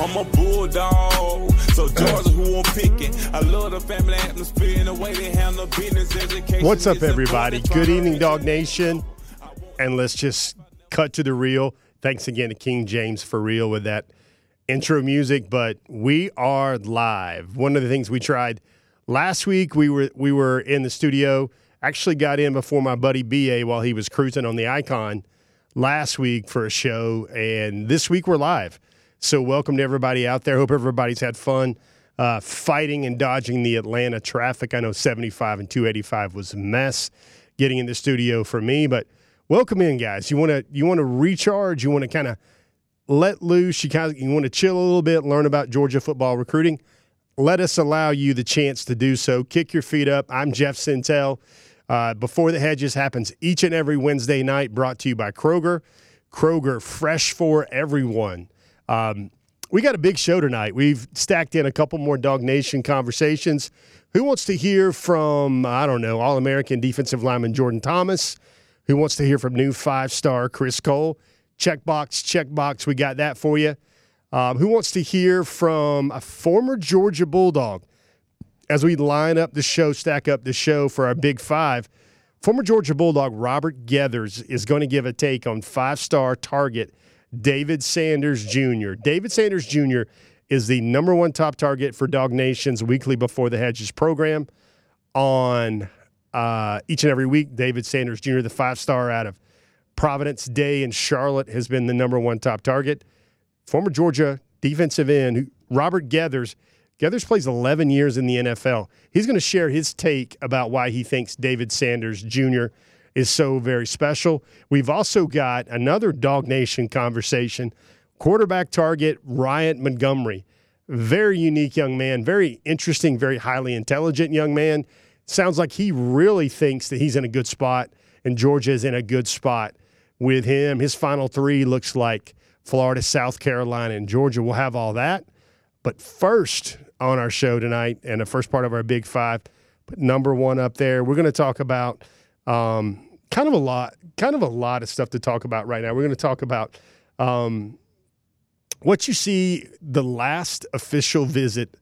I'm a bulldog. So Georgia, who I'm picking. I love the family atmosphere and the way they handle business education. What's up, everybody? Good evening, DawgNation. And let's just cut to the real. Thanks again to King James for real with that intro music. But we are live. One of the things we tried last week, we were we were in the studio. Actually, got in before my buddy Ba while he was cruising on the Icon last week for a show, and this week we're live. So, welcome to everybody out there. Hope everybody's had fun uh, fighting and dodging the Atlanta traffic. I know 75 and 285 was a mess getting in the studio for me, but welcome in, guys. You want to you want to recharge. You want to kind of let loose. You kind of you want to chill a little bit, learn about Georgia football recruiting. Let us allow you the chance to do so. Kick your feet up. I'm Jeff Sentell. Uh, Before the Hedges happens each and every Wednesday night, brought to you by Kroger. Kroger, fresh for everyone. Um, we got a big show tonight. We've stacked in a couple more DawgNation conversations. Who wants to hear from, I don't know, All American defensive lineman Jordan Thomas? Who wants to hear from new five star Chris Cole? Checkbox, checkbox. We got that for you. Um, who wants to hear from a former Georgia Bulldog? As we line up the show, stack up the show for our big five, former Georgia Bulldog Robert Geathers is going to give a take on five star target David Sanders Jr. David Sanders Jr. is the number one top target for DawgNation's weekly Before the Hedges program. On uh, each and every week, David Sanders Jr., the five star out of Providence Day in Charlotte, has been the number one top target. Former Georgia defensive end Robert Geathers. Geathers plays 11 years in the NFL. He's going to share his take about why he thinks David Sanders Jr is so very special. We've also got another Dog Nation conversation. Quarterback target Ryan Montgomery. Very unique young man, very interesting, very highly intelligent young man. Sounds like he really thinks that he's in a good spot and Georgia is in a good spot with him. His final three looks like Florida, South Carolina, and Georgia. We'll have all that. But first on our show tonight, and the first part of our Big Five, but number one up there, we're going to talk about um, kind of a lot, kind of a lot of stuff to talk about right now. We're going to talk about um, what you see the last official visit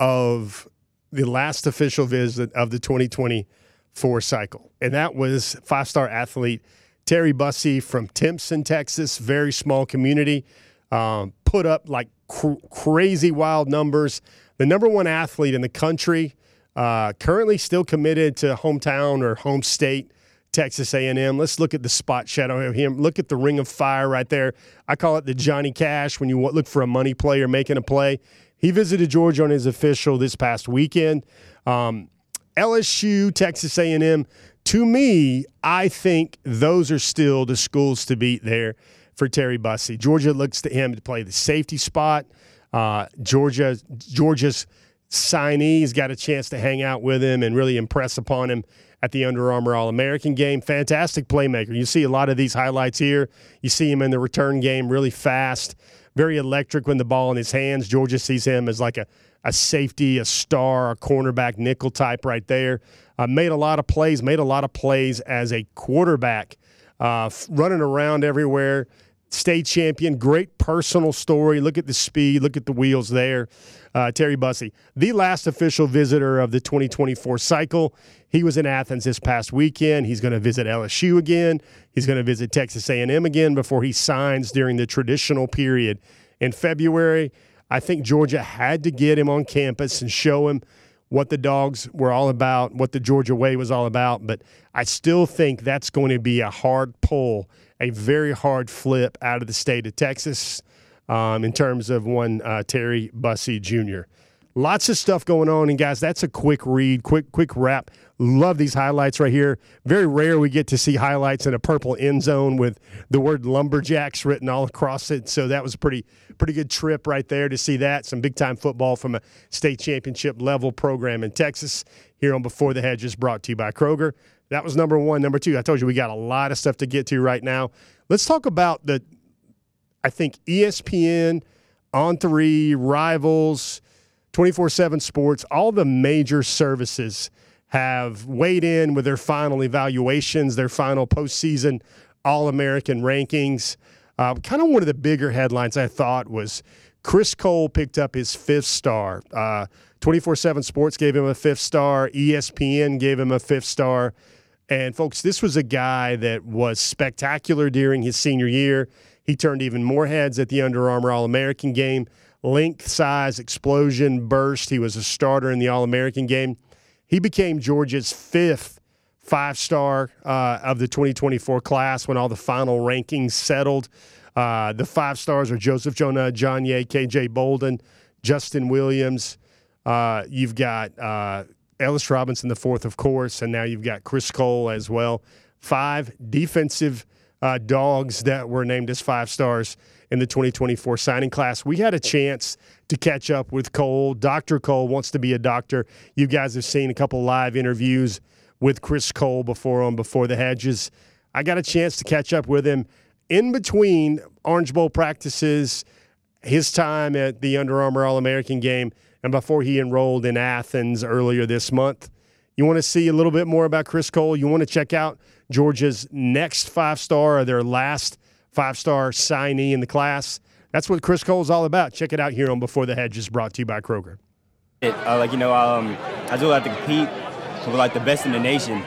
of the last official visit of the 2024 cycle, and that was five-star athlete Terry Bussey from Timpson, Texas. Very small community, um, put up like cr- crazy wild numbers. The number one athlete in the country uh, currently still committed to hometown or home state, Texas A&M. Let's look at the spot shadow of him. Look at the ring of fire right there. I call it the Johnny Cash when you look for a money player making a play. He visited Georgia on his official this past weekend. Um, LSU, Texas A&M. To me, I think those are still the schools to beat there for Terry Bussey. Georgia looks to him to play the safety spot. Uh, Georgia, Georgia's signees got a chance to hang out with him and really impress upon him at the Under Armour All American game. Fantastic playmaker. You see a lot of these highlights here. You see him in the return game really fast, very electric when the ball in his hands. Georgia sees him as like a, a safety, a star, a cornerback, nickel type right there. Uh, made a lot of plays, made a lot of plays as a quarterback, uh, running around everywhere state champion. Great personal story. Look at the speed. Look at the wheels there. Uh, Terry Bussey, the last official visitor of the 2024 cycle. He was in Athens this past weekend. He's going to visit LSU again. He's going to visit Texas A&M again before he signs during the traditional period in February. I think Georgia had to get him on campus and show him what the dogs were all about, what the Georgia way was all about. But I still think that's going to be a hard pull a very hard flip out of the state of Texas um, in terms of one uh, Terry Bussey Jr. Lots of stuff going on, and guys, that's a quick read, quick quick wrap. Love these highlights right here. Very rare we get to see highlights in a purple end zone with the word lumberjacks written all across it. So that was a pretty pretty good trip right there to see that. Some big time football from a state championship level program in Texas. Here on Before the Hedges, brought to you by Kroger. That was number one. Number two, I told you we got a lot of stuff to get to right now. Let's talk about the, I think ESPN, On Three, Rivals, 24 7 Sports, all the major services have weighed in with their final evaluations, their final postseason All American rankings. Uh, kind of one of the bigger headlines I thought was Chris Cole picked up his fifth star. Uh, 24 7 Sports gave him a fifth star. ESPN gave him a fifth star. And folks, this was a guy that was spectacular during his senior year. He turned even more heads at the Under Armour All American game. Length, size, explosion, burst. He was a starter in the All American game. He became Georgia's fifth five star uh, of the 2024 class when all the final rankings settled. Uh, the five stars are Joseph Jonah, Ajonye, KJ Bolden, Justin Williams. Uh, you've got uh, Ellis Robinson, the fourth, of course, and now you've got Chris Cole as well. Five defensive uh, dogs that were named as five stars in the 2024 signing class. We had a chance to catch up with Cole. Dr. Cole wants to be a doctor. You guys have seen a couple live interviews with Chris Cole before on Before the Hedges. I got a chance to catch up with him in between Orange Bowl practices, his time at the Under Armour All American game, and before he enrolled in Athens earlier this month. You want to see a little bit more about Chris Cole? You want to check out Georgia's next five star or their last five star signee in the class? That's what Chris Cole is all about. Check it out here on Before the Hedges, brought to you by Kroger. Uh, like you know, um, I do have to compete with like the best in the nation.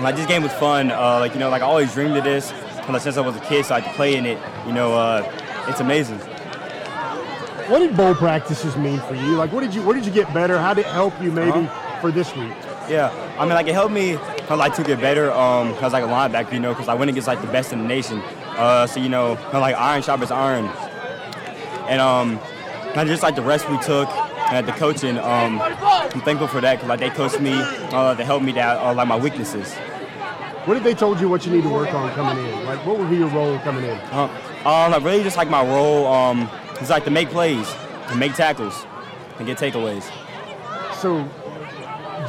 Like this game was fun. Uh, like you know, like I always dreamed of this. Like, since I was a kid, so I could play in it. You know, uh, it's amazing. What did bowl practices mean for you? Like, what did you, where did you get better? How did it help you maybe uh-huh. for this week? Yeah, I mean, like it helped me of like to get better. Um, cause like a linebacker, you know, cause I went against like the best in the nation. Uh, so you know, like iron sharpens iron. And um, kind of just like the rest we took and the coaching, um, I'm thankful for that because like they coached me, uh, they helped me down uh, like my weaknesses. What did they told you what you need to work on coming in? Like what would be your role coming in? Uh, um, like really just like my role um, is like to make plays, to make tackles, and get takeaways. So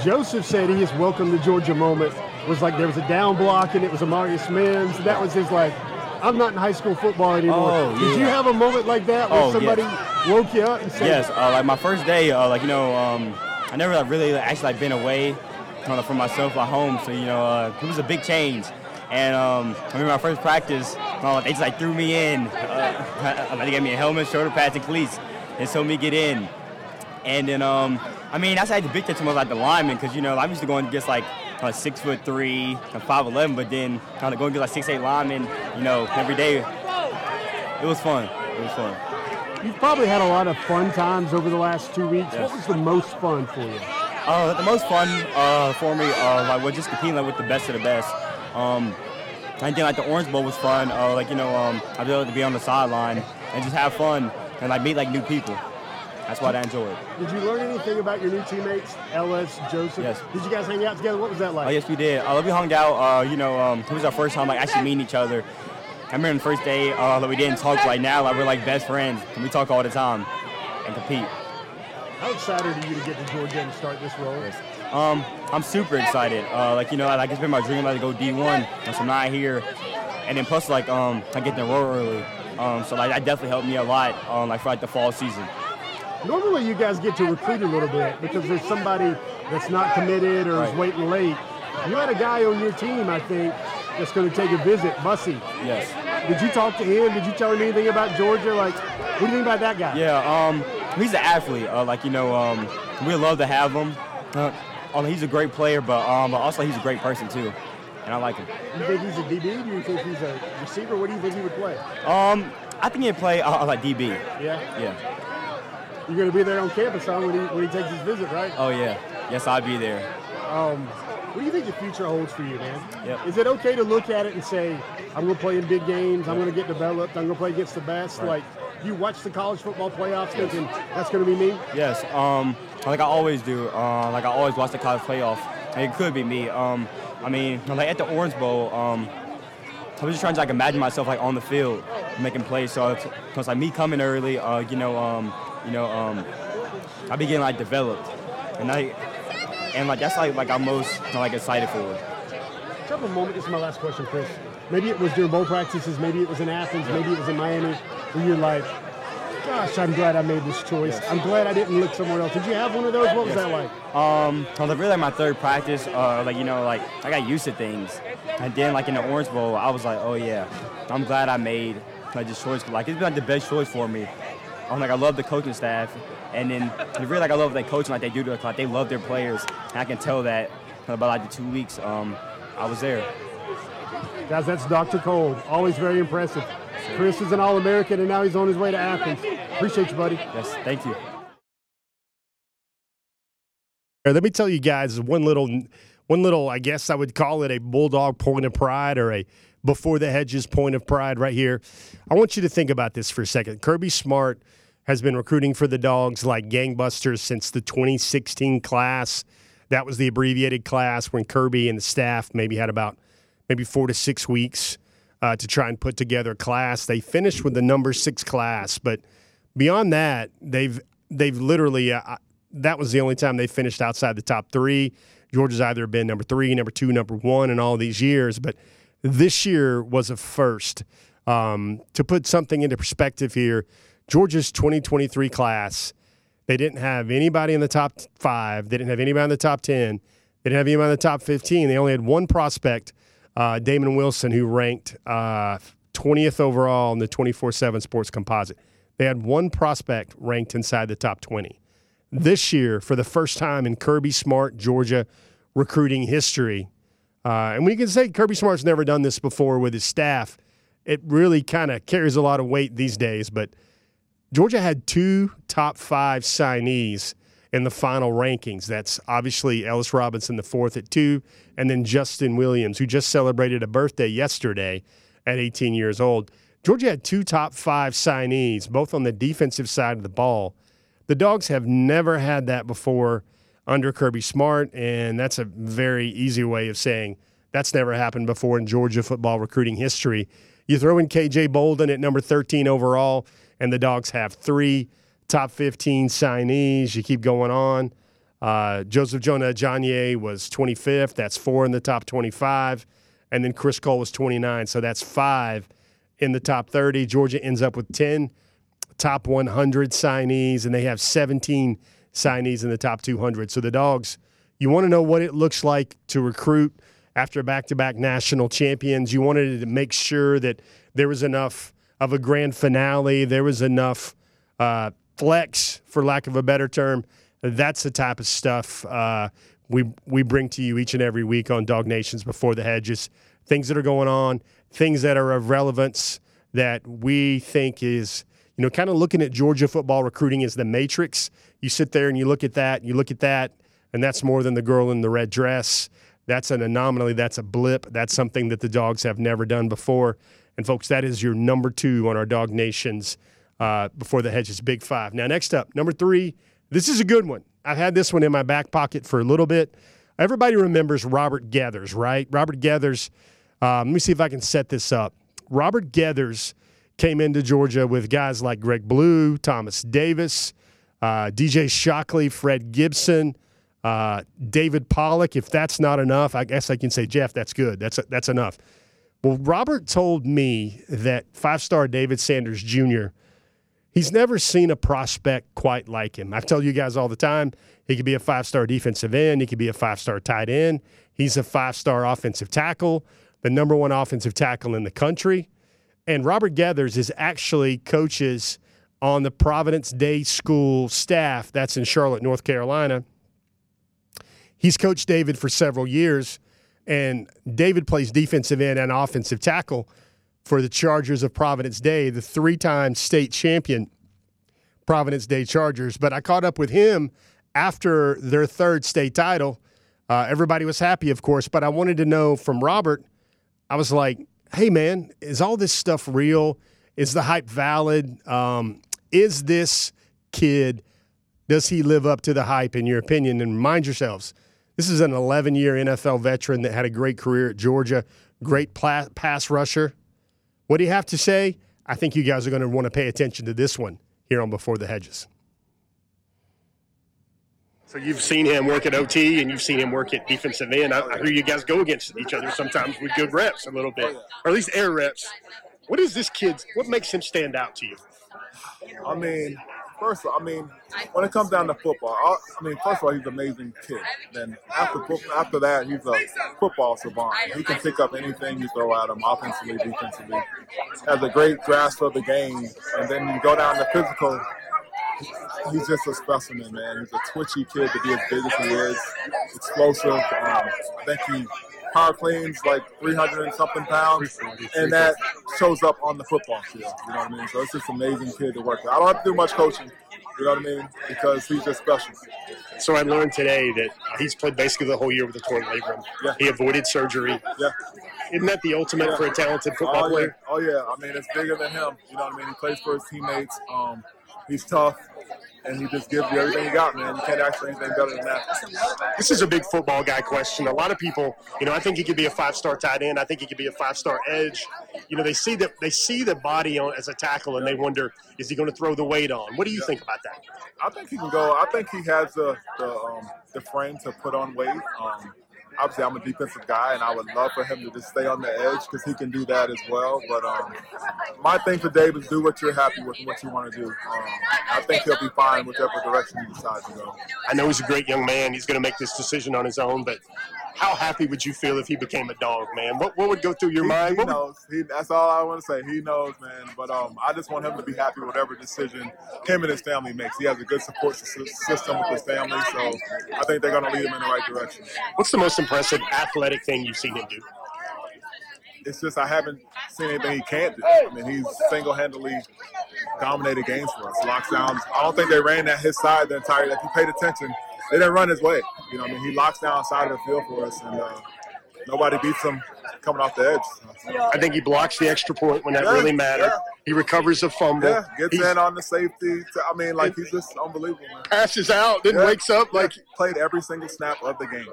Joseph said he his welcome to Georgia moment It was like there was a down block and it was Amarius Mims. That was his like I'm not in high school football anymore. Oh, yeah. Did you have a moment like that where oh, somebody yes. woke you up and said? Yes, uh, like my first day, uh, like you know, um, I never like, really actually like been away kind of for myself at home, so you know, uh, it was a big change. And um, I remember my first practice, uh, they just like threw me in. Uh, they gave me a helmet, shoulder pads, and cleats, and told me get in. And then, um, I mean, that's like the big thing to me like the lineman, because you know I'm used to going against like of six foot three, five eleven, but then kind of going to like six eight linemen, you know, every day. It was fun. It was fun. You've probably had a lot of fun times over the last two weeks. Yes. What was the most fun for you? Uh, the most fun uh, for me, uh, like, was just competing like, with the best of the best. Um, I think like the Orange Bowl was fun. Uh, like you know, um, I was able to be on the sideline and just have fun and like meet like new people. That's what I enjoyed. Did you learn anything about your new teammates, Ellis, Joseph? Yes. Did you guys hang out together? What was that like? Oh, yes, we did. Uh, we hung out. Uh, you know, um, it was our first time like actually meeting each other. I remember the first day uh, that we didn't talk. Like now, like we're like best friends, and we talk all the time and compete. How excited are you to get to Georgia and start this role? Yes. Um, I'm super excited. Uh, like you know, like it's been my dream like, to go D1, and so I'm not here. And then plus, like um, I get to roll early, um, so like that definitely helped me a lot, um, like for like the fall season. Normally, you guys get to recruit a little bit because there's somebody that's not committed or right. is waiting late. You had a guy on your team, I think, that's going to take a visit, Bussey. Yes. Did you talk to him? Did you tell him anything about Georgia? Like, what do you think about that guy? Yeah, um, he's an athlete. Uh, like, you know, um, we love to have him. Uh, oh, he's a great player, but um, also he's a great person too, and I like him. You think he's a DB? Do you think he's a receiver? What do you think he would play? Um, I think he'd play uh, like DB. Yeah. Yeah. You're going to be there on campus, huh, when he, when he takes his visit, right? Oh, yeah. Yes, I'll be there. Um, what do you think the future holds for you, man? Yep. Is it okay to look at it and say, I'm going to play in big games, I'm going to get developed, I'm going to play against the best? Right. Like, you watch the college football playoffs yes. thinking that's going to be me? Yes. Um, like I always do. Uh, like I always watch the college playoff. it could be me. Um, I mean, like at the Orange Bowl, um, I was just trying to like imagine myself like on the field making plays. So because like me coming early, uh, you know, um, you know, um, I be getting like developed, and I, and like that's like like I'm most like excited for. Me a moment. This is my last question, Chris. Maybe it was during bowl practices. Maybe it was in Athens. Maybe it was in Miami. Where you're like, gosh, I'm glad I made this choice. Yes. I'm glad I didn't look somewhere else. Did you have one of those? What was yes. that like? Um, well, really like my third practice. Uh, like you know, like I got used to things, and then like in the Orange Bowl, I was like, oh yeah, I'm glad I made like this choice. Like it's been like the best choice for me I'm like I love the coaching staff, and then really like I love they coaching like they do to like they love their players. And I can tell that about like the two weeks um, I was there. Guys, that's Dr. Cole. Always very impressive. Chris is an All-American, and now he's on his way to Athens. Appreciate you, buddy. Yes, thank you. Let me tell you guys one little, one little. I guess I would call it a bulldog point of pride or a before the hedges point of pride right here. I want you to think about this for a second. Kirby Smart has been recruiting for the dogs like gangbusters since the 2016 class. That was the abbreviated class when Kirby and the staff maybe had about maybe four to six weeks uh, to try and put together a class. They finished with the number six class, but beyond that, they've they've literally uh, that was the only time they finished outside the top three. Georgia's either been number three, number two, number one in all these years, but this year was a first. Um, to put something into perspective here, Georgia's 2023 class, they didn't have anybody in the top five. They didn't have anybody in the top 10. They didn't have anybody in the top 15. They only had one prospect uh, Damon Wilson, who ranked uh, 20th overall in the 24 7 sports composite. They had one prospect ranked inside the top 20. This year, for the first time in Kirby Smart, Georgia recruiting history, uh, and we can say Kirby Smart's never done this before with his staff, it really kind of carries a lot of weight these days. But Georgia had two top five signees in the final rankings. That's obviously Ellis Robinson, the fourth at two, and then Justin Williams, who just celebrated a birthday yesterday at 18 years old. Georgia had two top five signees, both on the defensive side of the ball. The Dogs have never had that before under Kirby Smart, and that's a very easy way of saying that's never happened before in Georgia football recruiting history. You throw in KJ Bolden at number 13 overall, and the Dogs have three top 15 signees. You keep going on. Uh, Joseph Jonah Ajonye was 25th. That's four in the top 25. And then Chris Cole was 29. So that's five in the top 30. Georgia ends up with 10 top 100 signees, and they have 17 signees in the top 200. So the Dogs, you want to know what it looks like to recruit after back to back national champions. You wanted to make sure that there was enough of a grand finale, there was enough. Uh, flex, for lack of a better term. That's the type of stuff uh, we we bring to you each and every week on DawgNation's Before the Hedges. Things that are going on, things that are of relevance that we think is, you know, kind of looking at Georgia football recruiting as the matrix. You sit there and you look at that, you look at that, and that's more than the girl in the red dress. That's an anomaly. That's a blip. That's something that the dogs have never done before. And folks, that is your number two on our DawgNation's uh, before the hedges big five. Now, next up, number three. This is a good one. I've had this one in my back pocket for a little bit. Everybody remembers Robert Geathers, right? Robert Geathers. Um, let me see if I can set this up. Robert Geathers came into Georgia with guys like Greg Blue, Thomas Davis, uh, DJ Shockley, Fred Gibson, uh, David Pollack. If that's not enough, I guess I can say, Jeff, that's good. That's that's enough. Well, Robert told me that five-star David Sanders Jr he's never seen a prospect quite like him. I tell you guys all the time, he could be a five star defensive end, he could be a five star tight end, he's a five star offensive tackle, the number one offensive tackle in the country. And Robert Geathers is actually coaches on the Providence Day School staff that's in Charlotte, North Carolina. He's coached David for several years, and David plays defensive end and offensive tackle for the Chargers of Providence Day, the three time state champion Providence Day Chargers. But I caught up with him after their third state title. Uh, everybody was happy, of course, but I wanted to know from Robert, I was like, hey, man, is all this stuff real? Is the hype valid? Um, is this kid, does he live up to the hype, in your opinion? And remind yourselves, this is an 11 year NFL veteran that had a great career at Georgia, great pass rusher. What do you have to say? I think you guys are going to want to pay attention to this one here on Before the Hedges. So you've seen him work at OT and you've seen him work at defensive end. I, I hear you guys go against each other sometimes with good reps a little bit, or at least air reps. What is this kid? What makes him stand out to you? I mean, First, I mean, when it comes down to football, I, I mean, first of all, he's an amazing kid. Then after after that, he's a football savant. He can pick up anything you throw at him, offensively, defensively. Has a great grasp of the game, and then you go down to physical. He's just a specimen, man. He's a twitchy kid to be as big as he is, explosive. Um, I think he power cleans like 300 and something pounds, and that shows up on the football field. You know what I mean? So it's just an amazing kid to work with. I don't have to do much coaching. You know what I mean? Because he's just special. So I learned today that he's played basically the whole year with a torn labrum. Yeah. He avoided surgery. Yeah. Isn't that the ultimate yeah. for a talented football oh, player? Yeah. Oh yeah. I mean, it's bigger than him. You know what I mean? He plays for his teammates. Um, he's tough and he just gives you everything you got, man. You can't ask for anything better than that. This is a big football guy question. A lot of people, you know, I think he could be a five-star tight end. I think he could be a five-star edge. You know, they see the they see the body on as a tackle, and they wonder, is he going to throw the weight on? What do you think about that? I think he can go. I think he has the the, um, the frame to put on weight. Um, obviously I'm a defensive guy, and I would love for him to just stay on the edge because he can do that as well. But um, my thing for Dave is do what you're happy with and what you want to do. Um, I think he'll be fine whichever direction he decides to go. I know he's a great young man. He's going to make this decision on his own, but how happy would you feel if he became a dog, man? What, what would go through your he, mind? He knows. He, that's all I want to say. He knows, man. But um, I just want him to be happy with whatever decision him and his family makes. He has a good support system with his family, so I think they're going to lead him in the right direction. What's the most impressive athletic thing you've seen him do? It's just I haven't seen anything he can't do. I mean, he's single-handedly dominated games for us. Lockdowns. I don't think they ran at his side the entire. If you paid attention, they didn't run his way. You know, I mean, he locks down side of the field for us, and uh, nobody beats him coming off the edge. I think he blocks the extra point when that yeah, really mattered. Yeah. He recovers a fumble. Yeah, gets he's, in on the safety. I mean, like he's just unbelievable. Man. Passes out, then yeah, wakes up like played every single snap of the game.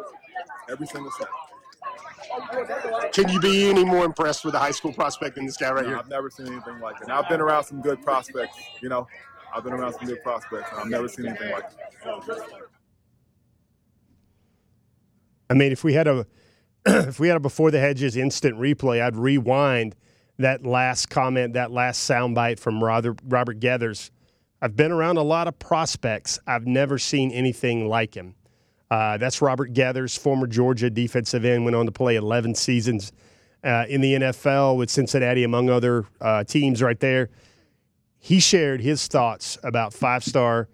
Every single snap. Can you be any more impressed with a high school prospect than this guy right no, here? I've never seen anything like it. Now, I've been around some good prospects. You know, I've been around some good prospects. I've never seen anything like it. I mean, if we had a if we had a before the hedges instant replay, I'd rewind that last comment, that last soundbite from Robert, Robert Geathers. I've been around a lot of prospects. I've never seen anything like him. Uh, that's Robert Geathers, former Georgia defensive end, went on to play 11 seasons uh, in the NFL with Cincinnati, among other uh, teams right there. He shared his thoughts about five star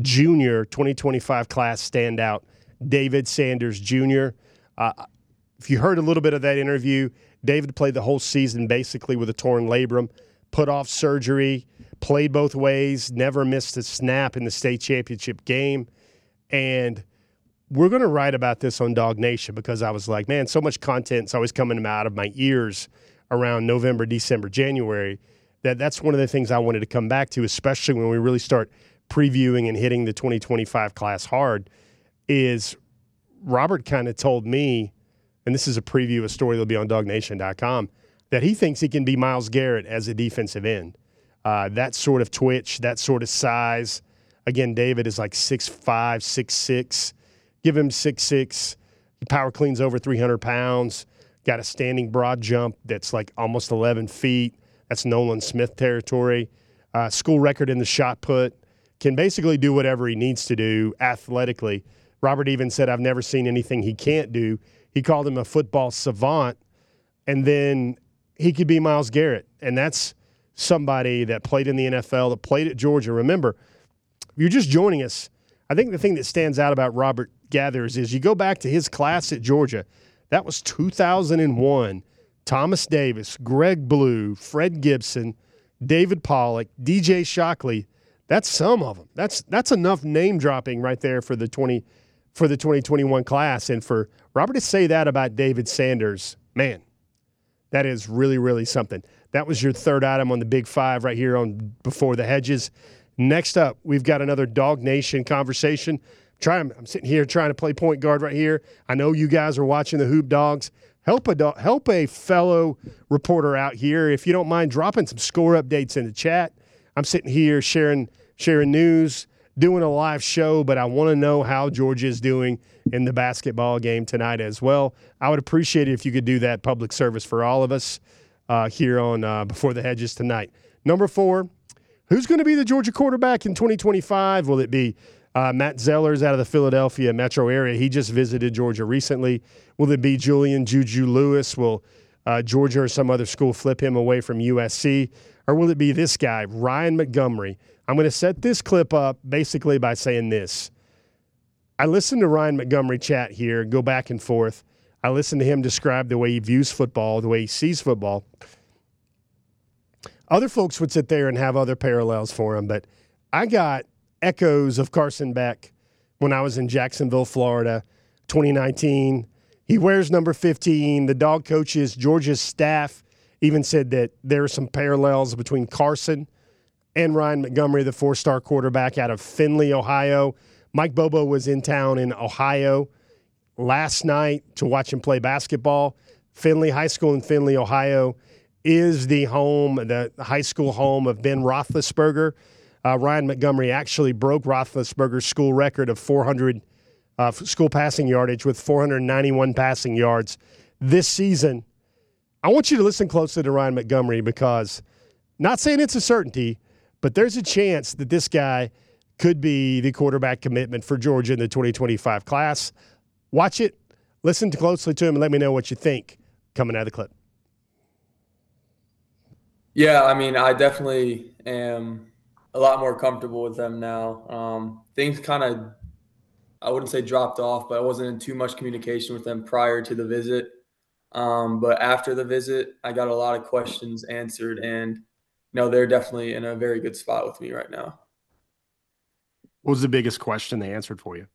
junior 2025 class standout David Sanders Jr. Uh, if you heard a little bit of that interview, David played the whole season basically with a torn labrum, put off surgery, played both ways, never missed a snap in the state championship game. And we're going to write about this on DawgNation because I was like, man, so much content's always coming out of my ears around November, December, January that that's one of the things I wanted to come back to, especially when we really start previewing and hitting the 2025 class hard is Robert kind of told me, and this is a preview of a story that'll be on dognation.com, that he thinks he can be Myles Garrett as a defensive end. Uh, that sort of twitch, that sort of size. Again, David is like 6'5, 6'6. Give him 6'6. He power cleans over 300 pounds. Got a standing broad jump that's like almost 11 feet. That's Nolan Smith territory. Uh, school record in the shot put. Can basically do whatever he needs to do athletically. Robert even said, I've never seen anything he can't do. He called him a football savant. And then he could be Myles Garrett. And that's somebody that played in the NFL, that played at Georgia. Remember, if you're just joining us, I think the thing that stands out about Robert Geathers is you go back to his class at Georgia. That was 2001. Thomas Davis, Greg Blue, Fred Gibson, David Pollack, DJ Shockley. That's some of them. That's that's enough name dropping right there for the 20 for the 2021 class. And for Robert to say that about David Sanders, man, that is really, really something. That was your third item on the Big Five right here on Before the Hedges. Next up, we've got another DawgNation conversation. Trying, I'm sitting here trying to play point guard right here. I know you guys are watching the Hoop Dogs. Help a dog, help a fellow reporter out here if you don't mind dropping some score updates in the chat. I'm sitting here sharing sharing news, doing a live show, but I want to know how Georgia is doing in the basketball game tonight as well. I would appreciate it if you could do that public service for all of us uh, here on uh, Before the Hedges tonight. Number four, Who's going to be the Georgia quarterback in 2025? Will it be uh, Matt Zollers out of the Philadelphia metro area? He just visited Georgia recently. Will it be Julian Juju Lewis? Will uh, Georgia or some other school flip him away from USC? Or will it be this guy, Ryan Montgomery? I'm going to set this clip up basically by saying this. I listened to Ryan Montgomery chat here, go back and forth. I listened to him describe the way he views football, the way he sees football. Other folks would sit there and have other parallels for him, but I got echoes of Carson Beck when I was in Jacksonville, Florida, 2019. He wears number 15. The dog coaches, Georgia's staff even said that there are some parallels between Carson and Ryan Montgomery, the four star quarterback out of Findlay, Ohio. Mike Bobo was in town in Ohio last night to watch him play basketball. Findlay High School in Findlay, Ohio is the home, the high school home of Ben Roethlisberger. Uh, Ryan Montgomery actually broke Roethlisberger's school record of 400 uh, school passing yardage with 491 passing yards this season. I want you to listen closely to Ryan Montgomery because, not saying it's a certainty, but there's a chance that this guy could be the quarterback commitment for Georgia in the 2025 class. Watch it, listen closely to him, and let me know what you think coming out of the clip. Yeah, I mean, I definitely am a lot more comfortable with them now. Um, things kind of, I wouldn't say dropped off, but I wasn't in too much communication with them prior to the visit. Um, but after the visit, I got a lot of questions answered, and know they're definitely in a very good spot with me right now. What was the biggest question they answered for you?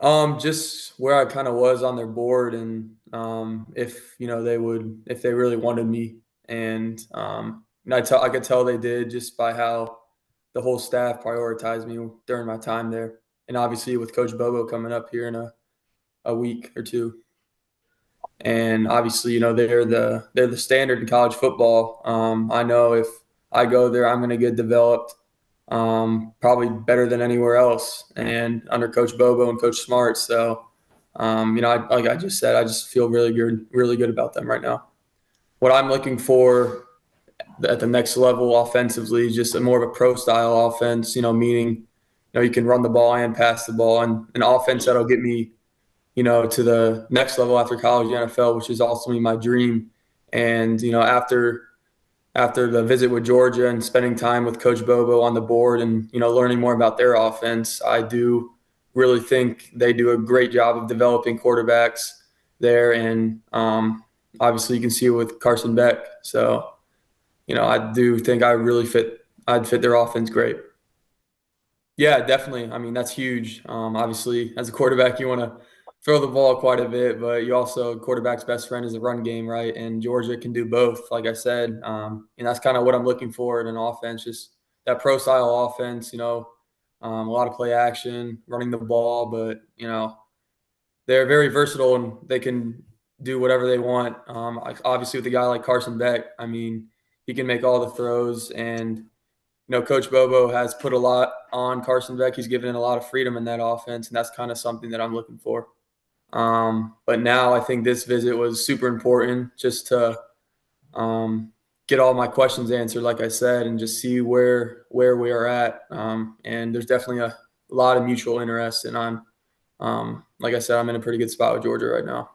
Um, just where I kind of was on their board, and um, if you know they would, if they really wanted me, and um, and I tell I could tell they did just by how the whole staff prioritized me during my time there, and obviously with Coach Bobo coming up here in a a week or two and obviously, you know, they're the they're the standard in college football. Um, I know if I go there, I'm going to get developed um, probably better than anywhere else, and under Coach Bobo and Coach Smart. So, um, you know, I, like I just said, I just feel really good, really good about them right now. What I'm looking for at the next level offensively just a more of a pro style offense. You know, meaning you know you can run the ball and pass the ball, and an offense that'll get me you know, to the next level after college, the NFL, which is ultimately my dream. And you know, after after the visit with Georgia and spending time with Coach Bobo on the board and you know learning more about their offense, I do really think they do a great job of developing quarterbacks there. And um, obviously, you can see it with Carson Beck. So, you know, I do think I really fit. I'd fit their offense great. Yeah, definitely. I mean, that's huge. Um, obviously, as a quarterback, you want to throw the ball quite a bit, but you also quarterback's best friend is a run game, right? And Georgia can do both, like I said, um, and that's kind of what I'm looking for in an offense, just that pro style offense. You know, um, a lot of play action, running the ball, but you know, they're very versatile and they can do whatever they want. Um, obviously, with a guy like Carson Beck, I mean, he can make all the throws and. You know, Coach Bobo has put a lot on Carson Beck. He's given a lot of freedom in that offense, and that's kind of something that I'm looking for. Um, but now I think this visit was super important just to um, get all my questions answered, like I said, and just see where where we are at. Um, and there's definitely a lot of mutual interest, and I'm um, like I said, I'm in a pretty good spot with Georgia right now.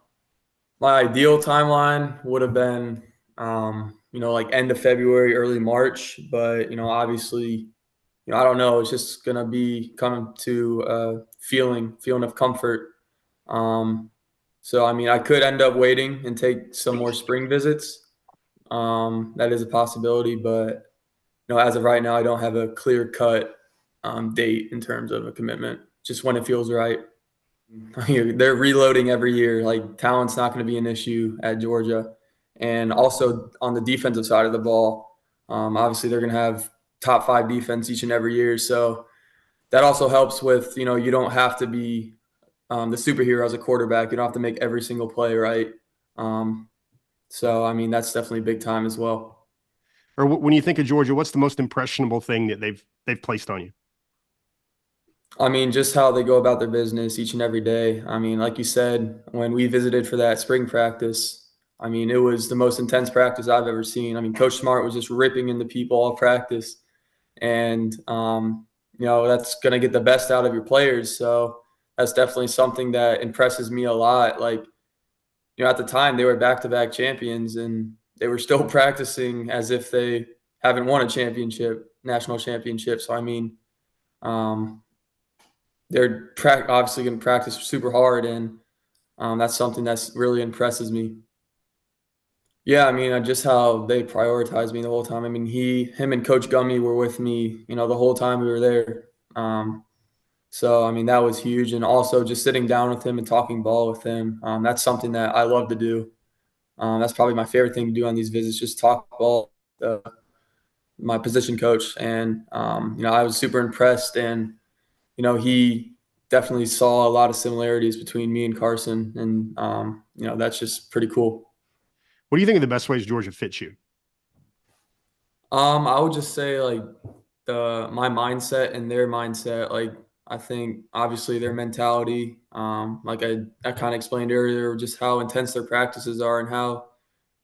My ideal timeline would have been, um, you know, like end of February, early March, but you know, obviously, you know, I don't know. It's just gonna be coming to a feeling, feeling of comfort um, so, I mean, I could end up waiting and take some more spring visits. Um, that is a possibility, but you know, as of right now, I don't have a clear cut um, date in terms of a commitment. Just when it feels right. They're reloading every year. Like talent's not going to be an issue at Georgia, and also on the defensive side of the ball, um, obviously they're going to have top five defense each and every year. So that also helps with you know you don't have to be um, the superhero as a quarterback. You don't have to make every single play right. Um, so, I mean, that's definitely big time as well. Or when you think of Georgia, what's the most impressionable thing that they've they've placed on you? I mean, just how they go about their business each and every day. I mean, like you said, when we visited for that spring practice, I mean, it was the most intense practice I've ever seen. I mean, Coach Smart was just ripping into people all practice. and um, you know that's going to get the best out of your players. So that's definitely something that impresses me a lot. Like you know, at the time they were back-to-back champions, and they were still practicing as if they haven't won a championship, national championship. So I mean, um, they're pra- obviously going to practice super hard, and um, that's something that's really impresses me. Yeah, I mean, just how they prioritized me the whole time. I mean, he, him, and Coach Gummy were with me, you know, the whole time we were there. Um, so, I mean, that was huge. And also just sitting down with him and talking ball with him. Um, that's something that I love to do. Um, that's probably my favorite thing to do on these visits, just talk ball. Uh, my position coach, and um, you know, I was super impressed, and you know, he definitely saw a lot of similarities between me and Carson, and um, you know, that's just pretty cool. What do you think are the best ways Georgia fits you? Um, I would just say like the my mindset and their mindset. Like I think obviously their mentality, um, like I, I kind of explained earlier, just how intense their practices are and how,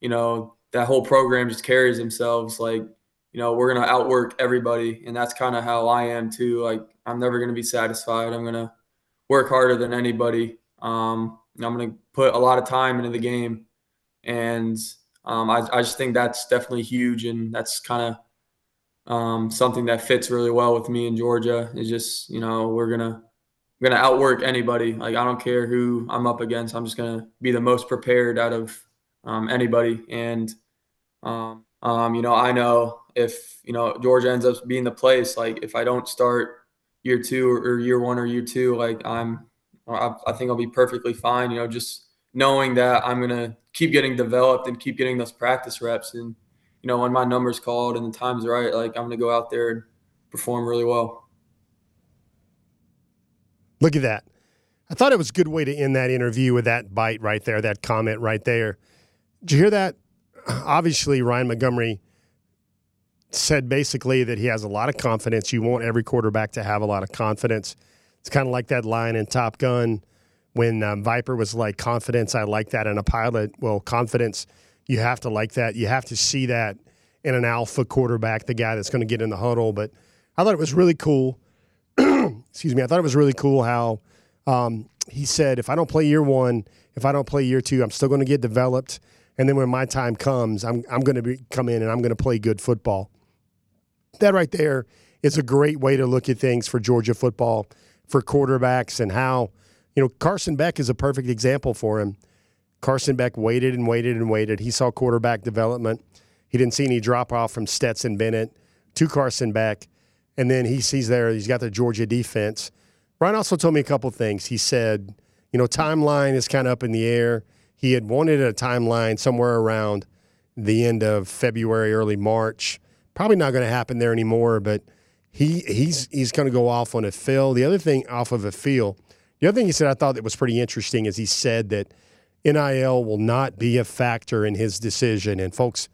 you know, that whole program just carries themselves like you know, we're going to outwork everybody. And that's kind of how I am too. Like, I'm never going to be satisfied. I'm going to work harder than anybody. Um, I'm going to put a lot of time into the game. And um, I, I, just think that's definitely huge. And that's kind of um, something that fits really well with me in Georgia is just, you know, we're to, we're to outwork anybody. Like, I don't care who I'm up against. I'm just to be the most prepared out of um, anybody. And, um, um, you know, I know if you know Georgia ends up being the place, like if I don't start year two or, year one or year two, like I'm, I, I think I'll be perfectly fine. You know, just knowing that I'm gonna keep getting developed and keep getting those practice reps, and you know when my number's called and the time's right, like I'm gonna go out there and perform really well. Look at that. I thought it was a good way to end that interview with that bite right there, that comment right there. Did you hear that? Obviously, Ryan Montgomery said basically that he has a lot of confidence. You want every quarterback to have a lot of confidence. It's kind of like that line in Top Gun when um, Viper was like, confidence, I like that in a pilot. Well, confidence, you have to like that. You have to see that in an alpha quarterback, the guy that's going to get in the huddle. But I thought it was really cool. Excuse me. I thought it was really cool how um, he said, if I don't play year one, if I don't play year two, I'm still going to get developed. And then when my time comes, I'm, I'm going to come in and I'm going to play good football that right there is a great way to look at things for Georgia football, for quarterbacks, and how, you know, Carson Beck is a perfect example for him. Carson Beck waited and waited and waited. He saw quarterback development. He didn't see any drop off from Stetson Bennett to Carson Beck. And then he sees there, he's got the Georgia defense. Ryan also told me a couple things. He said, you know, timeline is kind of up in the air. He had wanted a timeline somewhere around the end of February, early March probably not going to happen there anymore. But he he's he's going to go off on a fill. The other thing off of a feel. The other thing he said I thought that was pretty interesting is he said that NIL will not be a factor in his decision. And folks,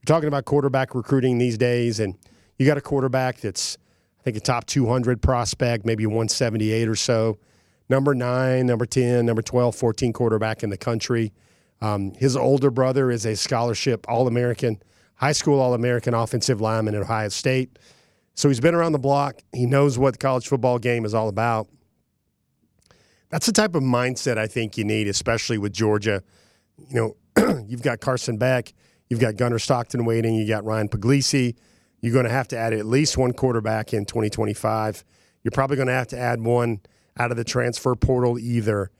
you're talking about quarterback recruiting these days, and you got a quarterback that's I think a top 200 prospect, maybe 178 or so. Number nine, number 10, number 12, 14 quarterback in the country. Um, his older brother is a scholarship All American high school All American offensive lineman at Ohio State. So he's been around the block. He knows what the college football game is all about. That's the type of mindset I think you need, especially with Georgia. You know, you've got Carson Beck, you've got Gunnar Stockton waiting, you got Ryan Puglisi. You're going to have to add at least one quarterback in 2025. You're probably going to have to add one out of the transfer portal either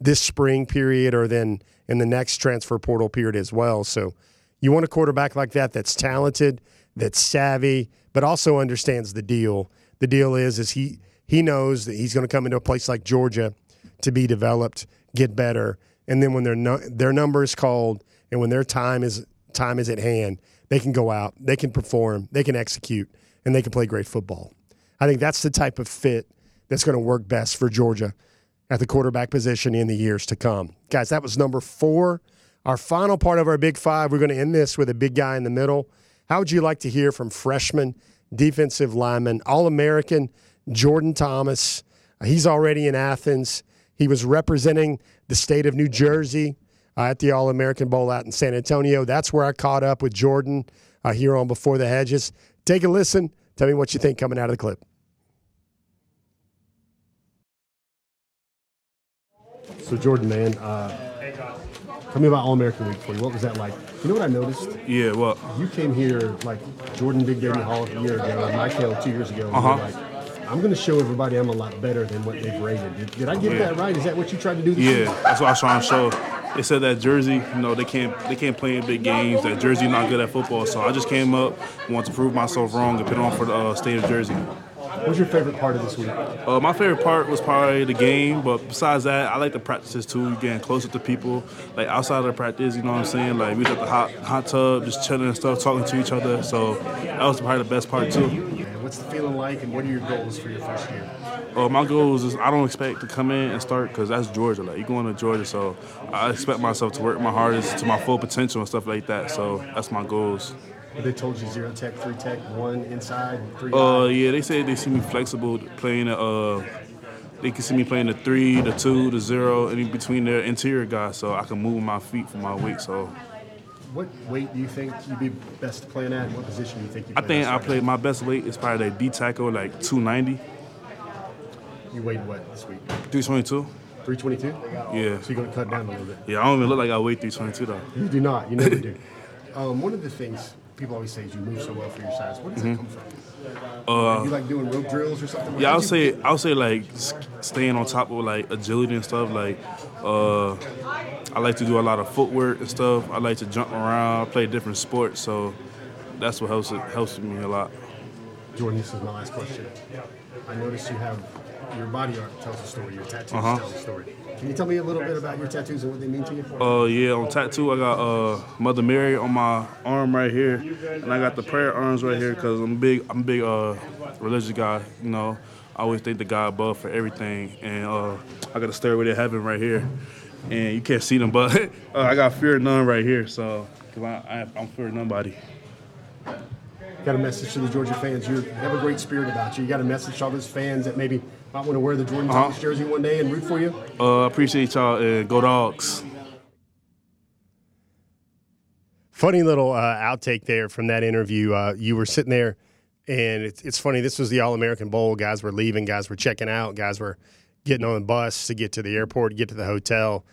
this spring period or then in the next transfer portal period as well. So you want a quarterback like that that's talented, that's savvy, but also understands the deal. The deal is is he he knows that he's going to come into a place like Georgia to be developed, get better, and then when their no, their number is called and when their time is time is at hand, they can go out, they can perform, they can execute, and they can play great football. I think that's the type of fit that's going to work best for Georgia at the quarterback position in the years to come. Guys, that was number 4 our final part of our Big Five, we're going to end this with a big guy in the middle. How would you like to hear from freshman defensive lineman, All American Jordan Thomas? He's already in Athens. He was representing the state of New Jersey uh, at the All American Bowl out in San Antonio. That's where I caught up with Jordan uh, here on Before the Hedges. Take a listen Tell me what you think coming out of the clip. So Jordan, man, uh, tell me about All American Week for you. What was that like? You know what I noticed? Yeah, well, You came here like Jordan Big Baby Hall a year ago, and Michael two years ago. Uh-huh. Like, I'm going to show everybody I'm a lot better than what they've rated. Did, did I get Yeah. that right? Is that what you tried to do? Yeah, year? that's what I was trying to show. They said that Jersey, you know, they can't they can't play in big games. That Jersey not good at football. So I just came up, wanted to prove myself wrong, and put on for the uh, state of Jersey. What was your favorite part of this week? Uh, my favorite part was probably the game, but besides that, I like the practices too. Getting closer to people, like outside of the practice, you know what I'm saying? Like we was at the hot hot tub, just chilling and stuff, talking to each other. So that was probably the best part too. What's the feeling like, and what are your goals for your first year? Uh, my goals is I don't expect to come in and start because that's Georgia. Like you're going to Georgia, so I expect myself to work my hardest to my full potential and stuff like that. So that's my goals. They told you zero tech, three tech, one inside, three. Uh, out. yeah, they said they see me flexible playing. Uh, they can see me playing the three, the two, the zero, and in between their interior guys, so I can move my feet for my weight. So What weight do you think you'd be best playing at? What position do you think you? I think I played my best weight is probably that D tackle, like 290, You weighed what this week? 322. 322. Yeah, So you're going to cut down a little bit. yeah. I don't even look like I weigh 322 though. You do not. You never do. Um, one of the things people always say you move so well for your size. Where does that come from? Uh, you like doing rope drills or something? Yeah, I'll say I'll say like staying on top of like agility and stuff. Like uh, I like to do a lot of footwork and stuff. I like to jump around, play different sports. So that's what helps it helps me a lot. Jordan, this is my last question. I noticed you have your body art tells a story. Your tattoos Uh-huh. tell a story. Can you tell me a little bit about your tattoos and what they mean to you? Uh, yeah, on tattoo I got uh Mother Mary on my arm right here, and I got the prayer arms right here because I'm big. I'm a big uh religious guy. You know, I always think the God above for everything, and uh I got a stairway to heaven right here, and you can't see them, but uh, I got fear of none right here. So, cause I, I I'm fear of nobody. got a message to the Georgia fans. You have a great spirit about you. You got a message to all those fans that maybe might want to wear the Jordan Uh-huh. Thomas jersey one day and root for you. Uh, I appreciate y'all and go dogs. Funny little uh, outtake there from that interview. Uh, you were sitting there, and it's, it's funny. This was the All American Bowl. Guys were leaving. Guys were checking out. Guys were getting on the bus to get to the airport, to get to the hotel.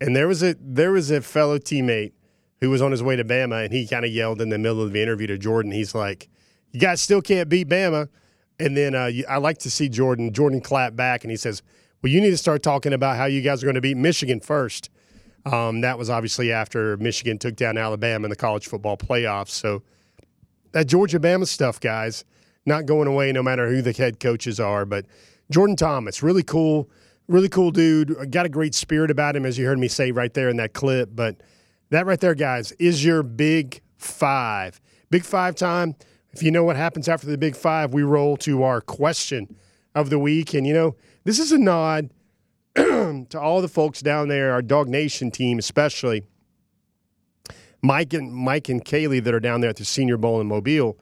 And there was a there was a fellow teammate who was on his way to Bama, and he kind of yelled in the middle of the interview to Jordan. He's like, "You guys still can't beat Bama." And then uh, I like to see Jordan. Jordan clap back, and he says, "Well, you need to start talking about how you guys are going to beat Michigan first. Um, that was obviously after Michigan took down Alabama in the college football playoffs. So that Georgia Bama stuff, guys, not going away no matter who the head coaches are. But Jordan Thomas, really cool, really cool dude. Got a great spirit about him, as you heard me say right there in that clip. But that right there, guys, is your big five. Big five time. If you know what happens after the big five, we roll to our question of the week. And, you know, this is a nod to all the folks down there, our DawgNation team, especially Mike and Mike and Kaylee that are down there at the Senior Bowl in Mobile.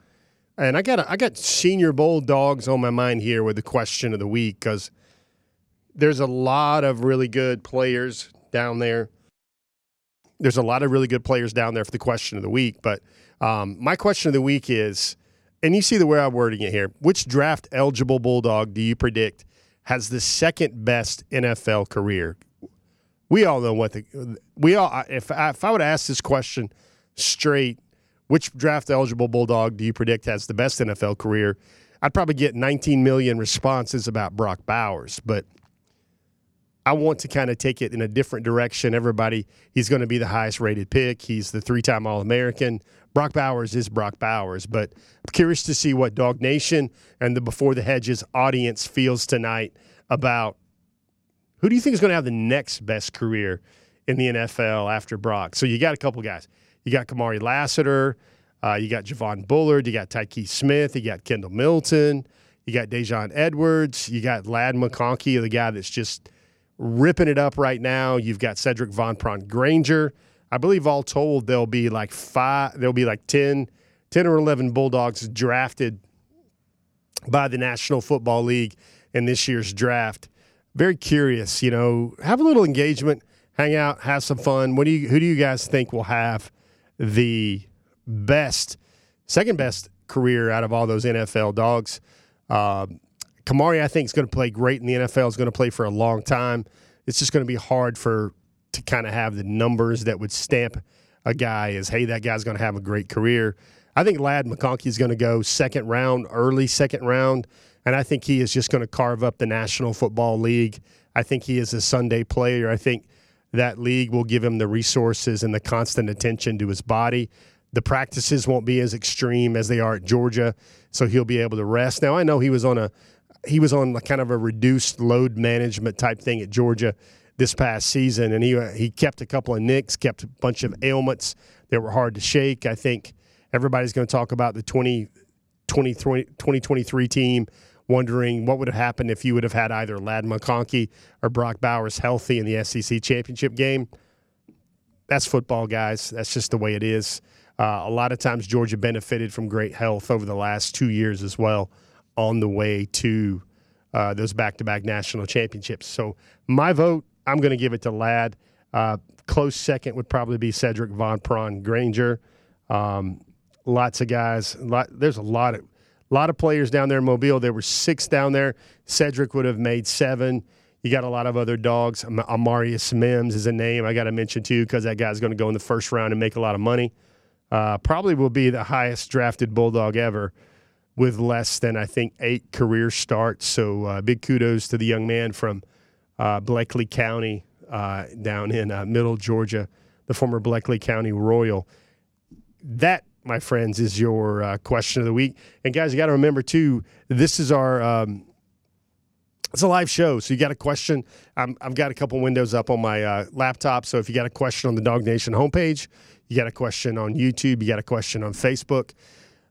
And I got a, I got Senior Bowl dogs on my mind here with the question of the week because there's a lot of really good players down there. There's a lot of really good players down there for the question of the week. But um, my question of the week is, and you see the way I'm wording it here, which draft eligible Bulldog do you predict has the second best NFL career? We all know what the we all. If I, if I would ask this question straight, which draft eligible Bulldog do you predict has the best NFL career? I'd probably get 19 million responses about Brock Bowers, but I want to kind of take it in a different direction. Everybody, he's going to be the highest rated pick. He's the three time All American. Brock Bowers is Brock Bowers, but I'm curious to see what DawgNation and the Before the Hedges audience feels tonight about who do you think is going to have the next best career in the NFL after Brock? So you got a couple guys. You got Kamari Lassiter. Uh, you got Javon Bullard. You got Tykee Smith. You got Kendall Milton. You got Daijun Edwards. You got Ladd McConkey, the guy that's just ripping it up right now. You've got Sedrick Van Pran-Granger. I believe all told there'll be like five, there'll be like 10, 10 or 11 Bulldogs drafted by the National Football League in this year's draft. Very curious, you know, have a little engagement, hang out, have some fun. What do you who do you guys think will have the best second best career out of all those NFL dogs. Um, Kamari, I think, is going to play great in the NFL. Is going to play for a long time. It's just going to be hard for to kind of have the numbers that would stamp a guy as, hey, that guy's going to have a great career. I think Ladd McConkey is going to go second round, early second round, and I think he is just going to carve up the National Football League. I think he is a Sunday player. I think that league will give him the resources and the constant attention to his body. The practices won't be as extreme as they are at Georgia, so he'll be able to rest. Now I know he was on a he was on kind of a reduced load management type thing at Georgia this past season, and he he kept a couple of nicks, kept a bunch of ailments that were hard to shake. I think everybody's going to talk about the 20, 20, 2023 team, wondering what would have happened if you would have had either Ladd McConkey or Brock Bowers healthy in the SEC championship game. That's football, guys. That's just the way it is. Uh, a lot of times, Georgia benefited from great health over the last two years as well on the way to uh, those back to back national championships. So, my vote, I'm going to give it to Ladd. Uh, close second would probably be Sedrick Van Pran-Granger. Um, lots of guys. Lot, there's a lot of lot of players down there in Mobile. There were six down there. Cedric would have made seven. You got a lot of other dogs. Amarius Mims is a name I got to mention too because that guy's going to go in the first round and make a lot of money. Uh, probably will be the highest drafted Bulldog ever with less than, I think, eight career starts. So uh, big kudos to the young man from uh, Bleckley County uh, down in uh, Middle Georgia, the former Bleckley County Royal. That, my friends, is your uh, question of the week. And guys, you got to remember too, this is our. Um, it's a live show, so you got a question. i have got a couple windows up on my uh, laptop. So if you got a question on the DawgNation homepage, you got a question on YouTube, you got a question on Facebook.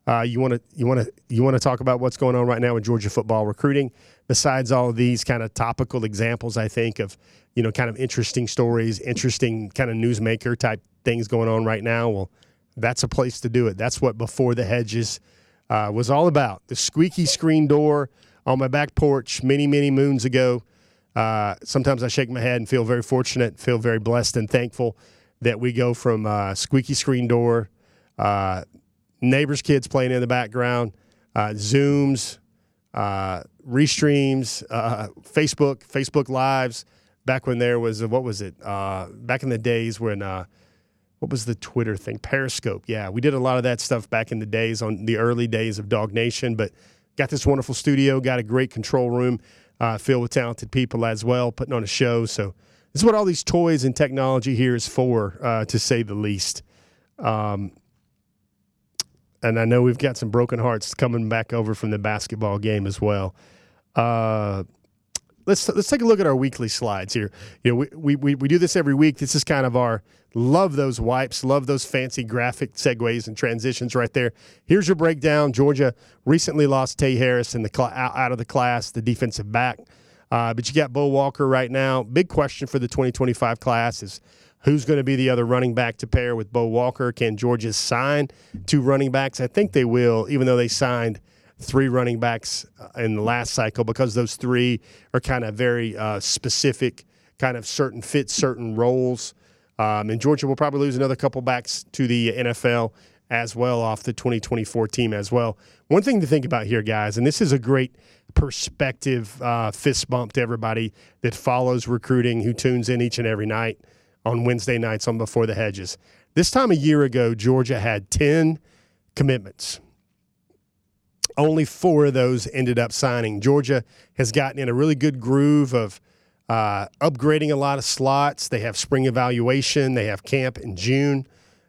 Uh, you want to you want to you want to talk about what's going on right now with Georgia football recruiting. Besides all of these kind of topical examples, I think of you know kind of interesting stories, interesting kind of newsmaker type things going on right now. Well, that's a place to do it. That's what before the hedges uh, was all about. The squeaky screen door on my back porch many many moons ago. Uh, sometimes I shake my head and feel very fortunate, feel very blessed and thankful that we go from uh, squeaky screen door, uh, neighbors' kids playing in the background, uh, Zooms, uh, restreams, uh, Facebook, Facebook Lives. Back when there was what was it? Uh, back in the days when what was the Twitter thing? Periscope. Yeah, we did a lot of that stuff back in the days on the early days of DawgNation. But got this wonderful studio, got a great control room filled with talented people as well, putting on a show. So this is what all these toys and technology here is for, uh, to say the least. Um, and I know we've got some broken hearts coming back over from the basketball game as well. Uh, let's let's take a look at our weekly slides here. You know, we, we we do this every week. This is kind of our love those wipes, love those fancy graphic segues and transitions right there. Here's your breakdown. Georgia recently lost Tay Harris in the cl- out of the class, the defensive back. Uh, but you got Bo Walker right now. Big question for the 2025 class is who's going to be the other running back to pair with Bo Walker? Can Georgia sign two running backs? I think they will, even though they signed three running backs uh, in the last cycle because those three are kind of very uh, specific, kind of certain fit certain roles. Um, and Georgia will probably lose another couple backs to the NFL as well off the 2024 team as well. One thing to think about here, guys, and this is a great perspective uh, fist bump to everybody that follows recruiting, who tunes in each and every night on Wednesday nights on Before the Hedges. This time a year ago, Georgia had 10 commitments. Only four of those ended up signing. Georgia has gotten in a really good groove of uh, upgrading a lot of slots. They have spring evaluation, they have camp in June.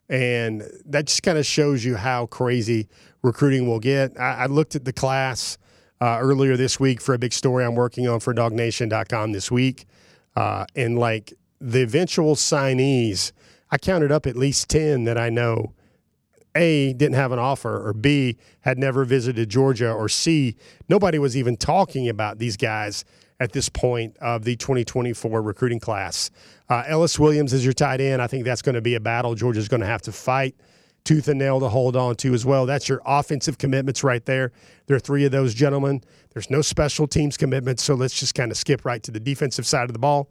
And that just kind of shows you how crazy recruiting will get. I, I looked at the class uh, earlier this week for a big story I'm working on for dawgnation.com this week. Uh, and like the eventual signees, I counted up at least 10 that I know A, didn't have an offer, or B, had never visited Georgia, or C, nobody was even talking about these guys at this point of the 2024 recruiting class. Uh, Ellis Williams is your tight end. I think that's going to be a battle Georgia's going to have to fight tooth and nail to hold on to as well. That's your offensive commitments right there. There are three of those gentlemen. There's no special teams commitments, so let's just kind of skip right to the defensive side of the ball.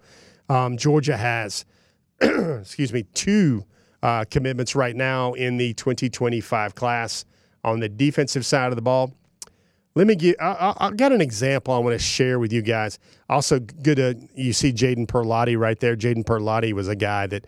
Um, Georgia has, excuse me, two uh, commitments right now in the 2025 class. on the defensive side of the ball. Let me get. I, I, got an example I want to share with you guys. Also, good to you see Jaden Perlotti right there. Jaden Perlotti was a guy that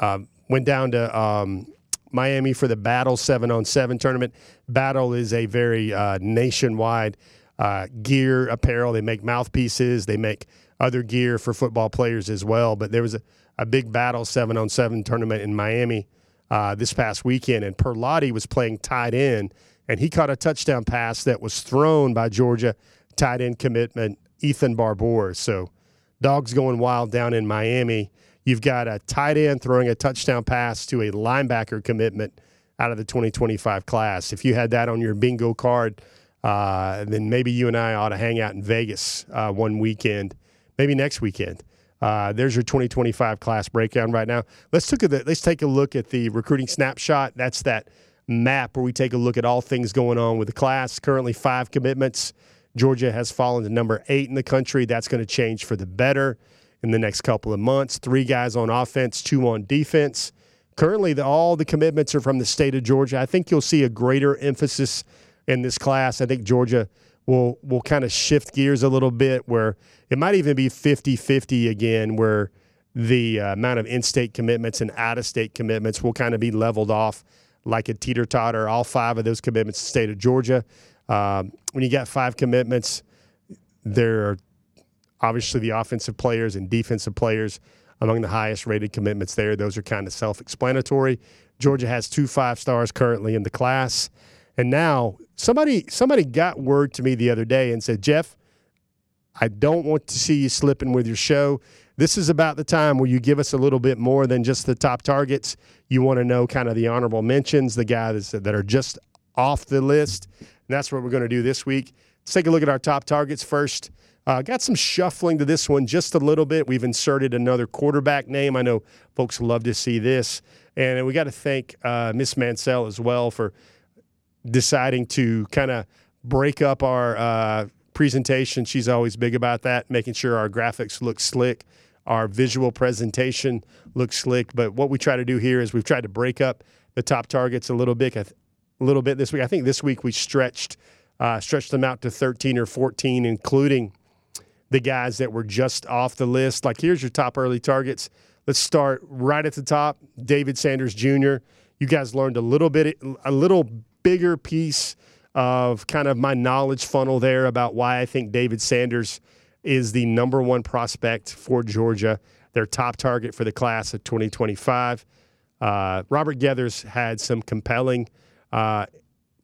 um, went down to um, Miami for the Battle Seven on Seven tournament. Battle is a very uh, nationwide uh, gear apparel. They make mouthpieces. They make other gear for football players as well. But there was a, a big Battle Seven on Seven tournament in Miami uh, this past weekend, and Perlotti was playing tight end and he caught a touchdown pass that was thrown by Georgia tight end commitment Ethan Barbour. So, dogs going wild down in Miami. You've got a tight end throwing a touchdown pass to a linebacker commitment out of the 2025 class. If you had that on your bingo card, uh, then maybe you and I ought to hang out in Vegas uh, one weekend, maybe next weekend. Uh, there's your 2025 class breakdown right now. Let's look at the, let's take a look at the recruiting snapshot. That's that map where we take a look at all things going on with the class. Currently, five commitments. Georgia has fallen to number eight in the country. That's going to change for the better in the next couple of months. Three guys on offense, two on defense. Currently, the, all the commitments are from the state of Georgia. I think you'll see a greater emphasis in this class. I think Georgia will will kind of shift gears a little bit where it might even be 50-50 again where the uh, amount of in-state commitments and out-of-state commitments will kind of be leveled off like a teeter totter. All five of those commitments, the state of Georgia. Um, when you got five commitments, there are obviously the offensive players and defensive players among the highest rated commitments there. Those are kind of self explanatory. Georgia has two five stars currently in the class. And now somebody somebody got word to me the other day and said, Jeff, I don't want to see you slipping with your show. This is about the time where you give us a little bit more than just the top targets. You want to know kind of the honorable mentions, the guys that are just off the list. And that's what we're going to do this week. Let's take a look at our top targets first. Uh, got some shuffling to this one just a little bit. We've inserted another quarterback name. I know folks love to see this. And we got to thank uh, Miss Mansell as well for deciding to kind of break up our uh, presentation. She's always big about that, making sure our graphics look slick our visual presentation looks slick. But what we try to do here is we've tried to break up the top targets a little bit, a little bit this week. I think this week we stretched uh, stretched them out to 13 or 14, including the guys that were just off the list. Like here's your top early targets. Let's start right at the top. David Sanders Jr. You guys learned a little bit, a little bigger piece of kind of my knowledge funnel there about why I think David Sanders is the number one prospect for Georgia, their top target for the class of 2025. Uh, Robert Geathers had some compelling, uh,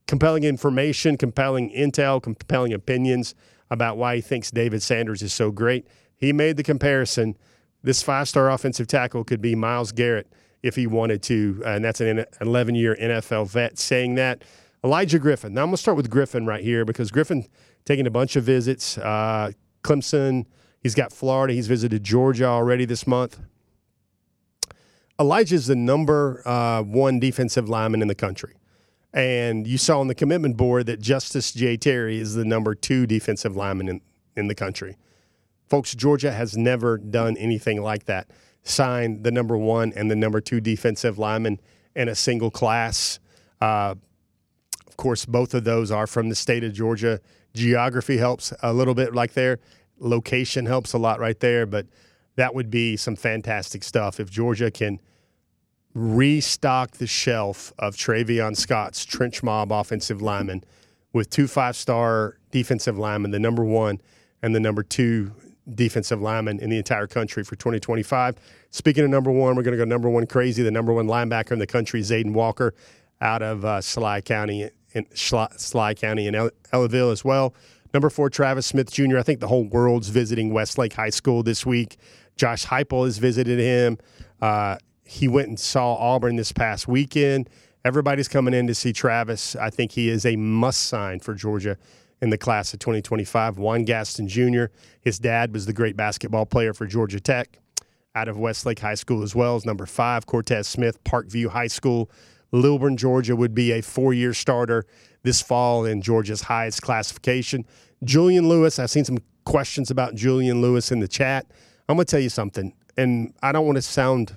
compelling information, compelling intel, compelling opinions about why he thinks David Sanders is so great. He made the comparison. This five-star offensive tackle could be Myles Garrett if he wanted to, and that's an 11-year NFL vet saying that. Elijah Griffin. Now I'm going to start with Griffin right here because Griffin taking a bunch of visits, uh, Clemson. He's got Florida. He's visited Georgia already this month. Elijah is the number uh, one defensive lineman in the country. And you saw on the commitment board that Justus J. Terry is the number two defensive lineman in, in the country. Folks, Georgia has never done anything like that. Signed the number one and the number two defensive lineman in a single class. Uh, of course, both of those are from the state of Georgia. Geography helps a little bit, like there. Location helps a lot right there. But that would be some fantastic stuff if Georgia can restock the shelf of Travion Scott's trench mob offensive lineman with two five star defensive linemen, the number one and the number two defensive lineman in the entire country for 2025. Speaking of number one, we're going to go number one crazy. The number one linebacker in the country, Zayden Walker, out of uh, Schley County in Schley County and Ellaville as well. Number four, Travis Smith Jr. I think the whole world's visiting Westlake High School this week. Josh Heupel has visited him. Uh, he went and saw Auburn this past weekend. Everybody's coming in to see Travis. I think he is a must sign for Georgia in the class of 2025. Juan Gaston Jr., his dad was the great basketball player for Georgia Tech out of Westlake High School as well as number five, Cortez Smith, Parkview High School. Lilburn, Georgia would be a four year starter this fall in Georgia's highest classification. Julian Lewis, I've seen some questions about Julian Lewis in the chat. I'm going to tell you something, and I don't want to sound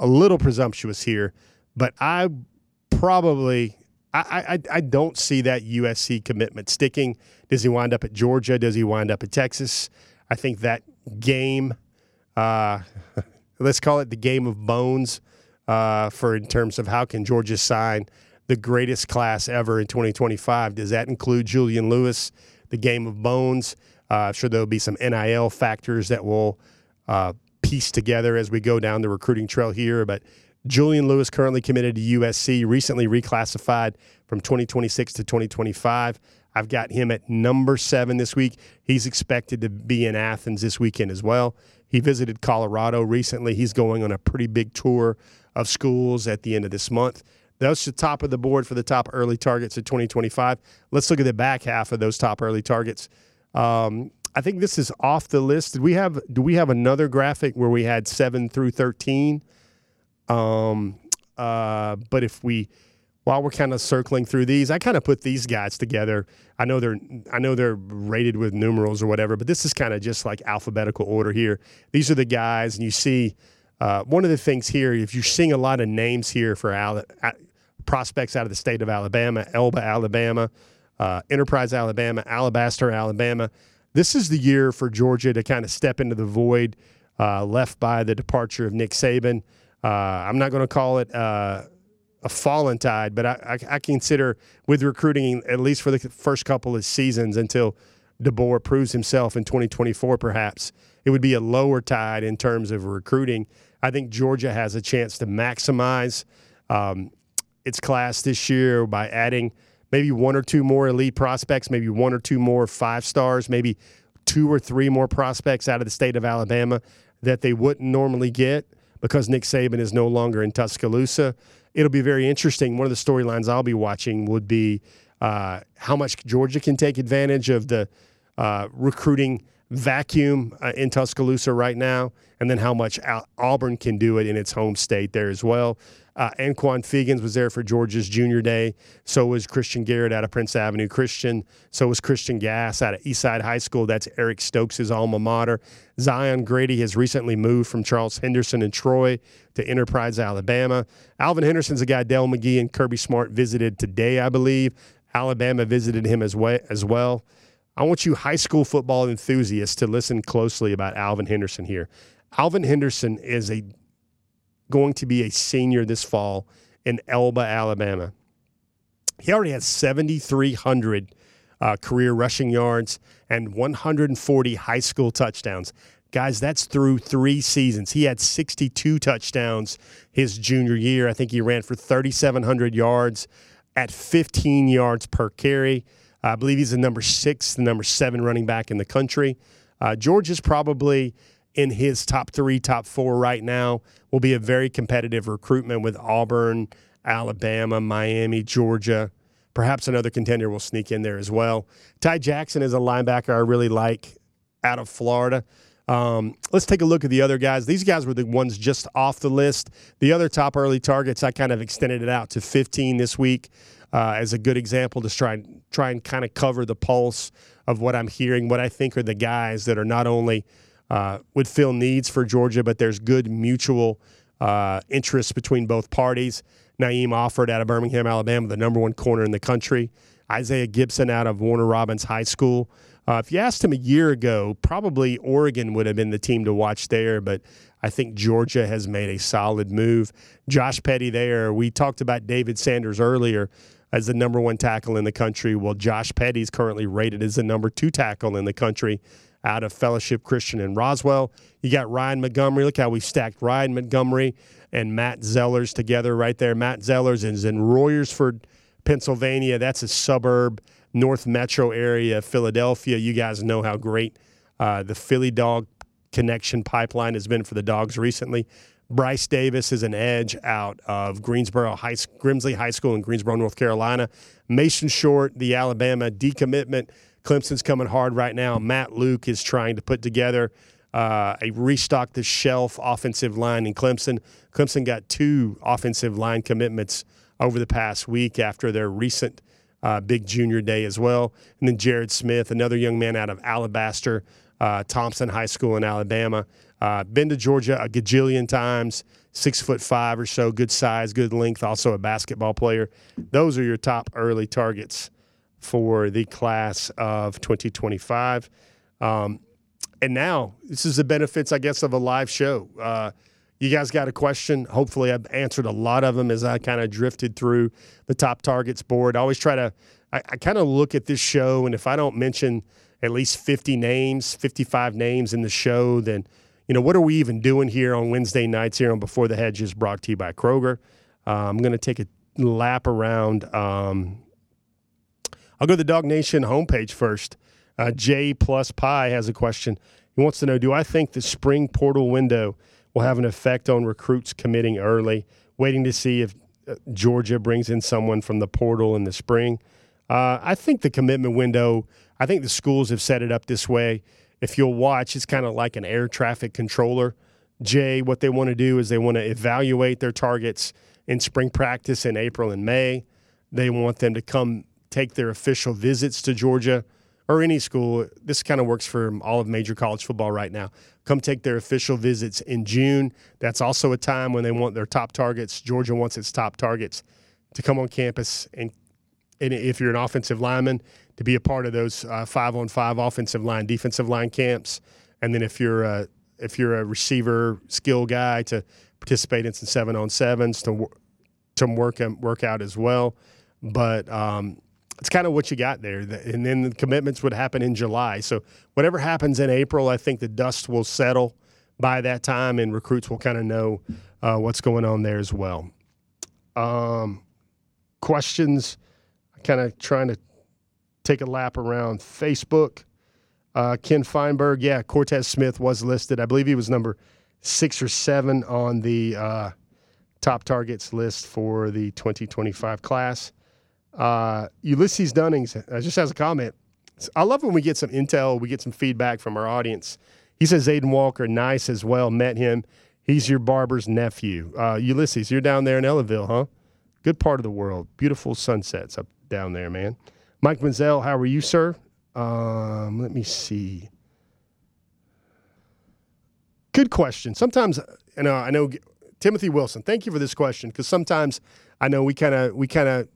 a little presumptuous here, but I probably I, I, I don't see that USC commitment sticking. Does he wind up at Georgia? Does he wind up at Texas? I think that game, uh, let's call it the game of bones, uh, for in terms of how can Georgia sign the greatest class ever in 2025. Does that include Julian Lewis? The game of bones. Uh, I'm sure there'll be some NIL factors that will uh, piece together as we go down the recruiting trail here, but Julian Lewis currently committed to USC, recently reclassified from 2026 to 2025. I've got him at number seven this week. He's expected to be in Athens this weekend as well. He visited Colorado recently. He's going on a pretty big tour of schools at the end of this month. That's the top of the board for the top early targets of 2025. Let's look at the back half of those top early targets. Um, I think this is off the list. Did we have do we have another graphic where we had seven through thirteen? Um, uh, but if we, while we're kind of circling through these, I kind of put these guys together. I know they're I know they're rated with numerals or whatever, but this is kind of just like alphabetical order here. These are the guys, and you see uh, one of the things here. If you're seeing a lot of names here for Al- prospects out of the state of Alabama, Elba, Alabama, uh, Enterprise, Alabama, Alabaster, Alabama. This is the year for Georgia to kind of step into the void uh, left by the departure of Nick Saban. Uh, I'm not going to call it uh, a fallen tide, but I, I, I, consider with recruiting, at least for the first couple of seasons until DeBoer proves himself in 2024, perhaps, it would be a lower tide in terms of recruiting. I think Georgia has a chance to maximize um, its class this year by adding maybe one or two more elite prospects, maybe one or two more five stars, maybe two or three more prospects out of the state of Alabama that they wouldn't normally get because Nick Saban is no longer in Tuscaloosa. It'll be very interesting. One of the storylines I'll be watching would be uh, how much Georgia can take advantage of the uh, recruiting vacuum uh, in Tuscaloosa right now, and then how much Al- Auburn can do it in its home state there as well. Uh, Anquon Fegans was there for Georgia's junior day. So was Christian Garrett out of Prince Avenue Christian. So was Christian Gass out of Eastside High School. That's Eric Stokes' alma mater. Zion Grady has recently moved from Charles Henderson and Troy to Enterprise, Alabama. Alvin Henderson's a guy Dell McGee and Kirby Smart visited today, I believe. Alabama visited him as, way, as well. I want you high school football enthusiasts to listen closely about Alvin Henderson here. Alvin Henderson is a going to be a senior this fall in Elba, Alabama. He already has 7,300 uh, career rushing yards and 140 high school touchdowns. Guys, that's through three seasons. He had 62 touchdowns his junior year. I think he ran for 3,700 yards at 15 yards per carry. I believe he's the number six, the number seven running back in the country. Uh, George is probably in his top three, top four right now. Will be a very competitive recruitment with Auburn, Alabama, Miami, Georgia. Perhaps another contender will sneak in there as well. Ty Jackson is a linebacker I really like out of Florida. Um, let's take a look at the other guys. These guys were the ones just off the list. The other top early targets, I kind of extended it out to 15 this week uh, as a good example to try and try and kind of cover the pulse of what I'm hearing, what I think are the guys that are not only uh, would fill needs for Georgia, but there's good mutual uh, interest between both parties. Na'eem Offord out of Birmingham, Alabama, the number one corner in the country. Isaiah Gibson out of Warner Robins High School. Uh, if you asked him a year ago, probably Oregon would have been the team to watch there, but I think Georgia has made a solid move. Josh Petty there. We talked about David Sanders earlier as the number one tackle in the country. Well, Josh Petty is currently rated as the number two tackle in the country out of Fellowship Christian in Roswell. You got Ryan Montgomery. Look how we stacked Ryan Montgomery and Matt Zollers together right there. Matt Zollers is in Royersford, Pennsylvania. That's a suburb, North Metro area of Philadelphia. You guys know how great uh, the Philly dog connection pipeline has been for the dogs recently. Bryce Davis is an edge out of Greensboro High Grimsley High School in Greensboro, North Carolina. Mason Short, the Alabama decommitment. Clemson's coming hard right now. Matt Luke is trying to put together uh, a restock the shelf offensive line in Clemson. Clemson got two offensive line commitments over the past week after their recent uh, big junior day as well. And then Jared Smith, another young man out of Alabaster, uh, Thompson High School in Alabama. Uh, been to Georgia a gajillion times. six foot five or so, good size, good length, also a basketball player. Those are your top early targets for the class of 2025. Um, and now, this is the benefits, I guess, of a live show. Uh, you guys got a question? Hopefully, I've answered a lot of them as I kind of drifted through the top targets board. I always try to, I, I kind of look at this show, and if I don't mention at least 50 names, 55 names in the show, then, you know, what are we even doing here on Wednesday nights here on Before the Hedges brought to you by Kroger? Uh, I'm going to take a lap around. Um, I'll go to the Dog Nation homepage first. Uh, J plus Pi has a question. He wants to know Do I think the spring portal window will have an effect on recruits committing early, waiting to see if uh, Georgia brings in someone from the portal in the spring? Uh, I think the commitment window, I think the schools have set it up this way. If you'll watch, it's kind of like an air traffic controller. Jay, what they want to do is they want to evaluate their targets in spring practice in April and May. They want them to come take their official visits to Georgia or any school. This kind of works for all of major college football right now. Come take their official visits in June. That's also a time when they want their top targets. Georgia wants its top targets to come on campus and, and if you're an offensive lineman, to be a part of those uh, five on five offensive line, defensive line camps. And then if you're a, if you're a receiver skill guy, to participate in some seven on sevens to to work work out as well. But um, it's kind of what you got there. And then the commitments would happen in July. So whatever happens in April, I think the dust will settle by that time, and recruits will kind of know uh, what's going on there as well. Um, questions? Kind of trying to take a lap around Facebook. Uh, Ken Feinberg, yeah, Cortez Smith was listed. I believe he was number six or seven on the uh, top targets list for the 2025 class. Uh, Ulysses Dunnings uh, just has a comment. I love when we get some intel, we get some feedback from our audience. He says Aiden Walker, nice as well. Met him. He's your barber's nephew. Uh, Ulysses, you're down there in Ellaville, huh? Good part of the world. Beautiful sunsets up down there, man. Mike Manziel, how are you, sir? Um, let me see. Good question. Sometimes, know, I know Timothy Wilson. Thank you for this question because sometimes I know we kind of we kind of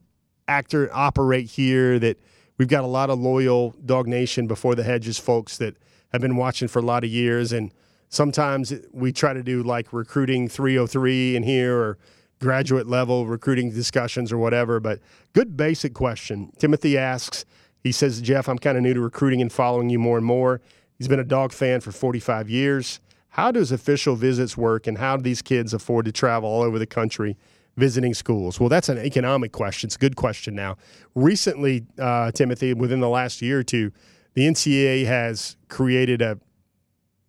actor operate here that we've got a lot of loyal DawgNation before the hedges folks that have been watching for a lot of years. And sometimes we try to do like recruiting 303 in here or graduate level recruiting discussions or whatever. But good basic question. Timothy asks, he says, Jeff, I'm kind of new to recruiting and following you more and more. He's been a dog fan for 45 years. How does official visits work and how do these kids afford to travel all over the country visiting schools? Well, that's an economic question. It's a good question now. Recently, uh, Timothy, within the last year or two, the NCAA has created a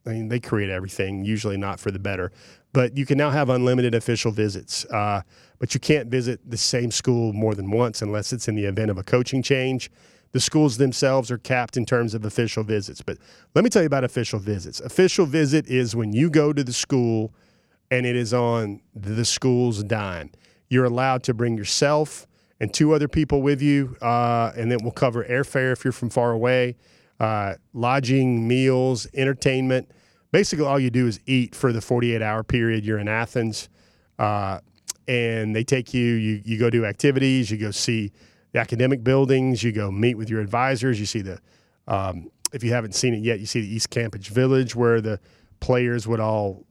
I mean, they create everything, usually not for the better, but you can now have unlimited official visits. Uh, but you can't visit the same school more than once unless it's in the event of a coaching change. The schools themselves are capped in terms of official visits. But let me tell you about official visits. Official visit is when you go to the school – and it is on the school's dime. You're allowed to bring yourself and two other people with you, uh, and then we'll cover airfare if you're from far away, uh, lodging, meals, entertainment. Basically, all you do is eat for the 48 hour period you're in Athens. Uh, and they take you, you, you go do activities, you go see the academic buildings, you go meet with your advisors, you see the, um, if you haven't seen it yet, you see the East Campus Village where the players would all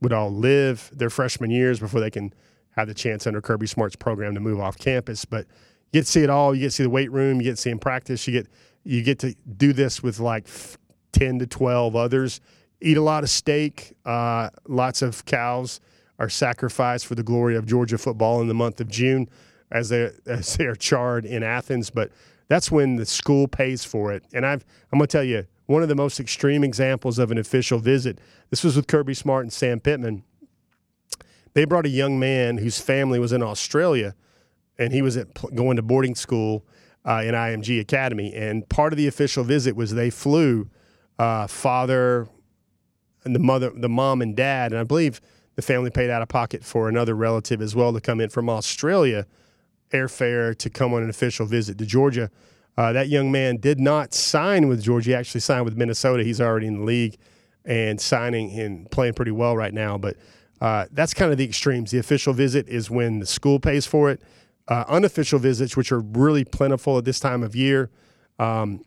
would all live their freshman years before they can have the chance under Kirby Smart's program to move off campus. But you get to see it all. You get to see the weight room. You get to see him practice. You get you get to do this with like ten to twelve others. Eat a lot of steak. Uh, lots of cows are sacrificed for the glory of Georgia football in the month of June, as they as they are charred in Athens. But that's when the school pays for it. And I've I'm gonna tell you one of the most extreme examples of an official visit. This was with Kirby Smart and Sam Pittman. They brought a young man whose family was in Australia, and he was at, going to boarding school uh, in IMG Academy. And part of the official visit was they flew uh, father and the mother, the mom and dad, and I believe the family paid out of pocket for another relative as well to come in from Australia, airfare to come on an official visit to Georgia. Uh, that young man did not sign with Georgia. He actually signed with Minnesota. He's already in the league and signing and playing pretty well right now. But Uh, that's kind of the extremes. The official visit is when the school pays for it. Uh, unofficial visits, which are really plentiful at this time of year. Um,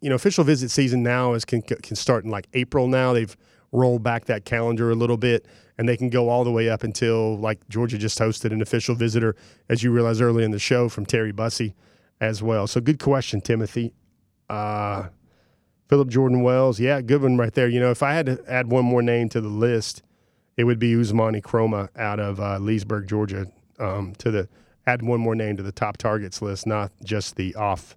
you know, official visit season now is can can start in like April. Now they've rolled back that calendar a little bit, and they can go all the way up until like Georgia just hosted an official visitor, as you realized early in the show from Terry Bussey as well. So good question, Timothy. Uh, Philip Jordan Wells, yeah, good one right there. You know, if I had to add one more name to the list, it would be Ousmane Kromah out of uh, Leesburg, Georgia. Um, to the add one more name to the top targets list, not just the off,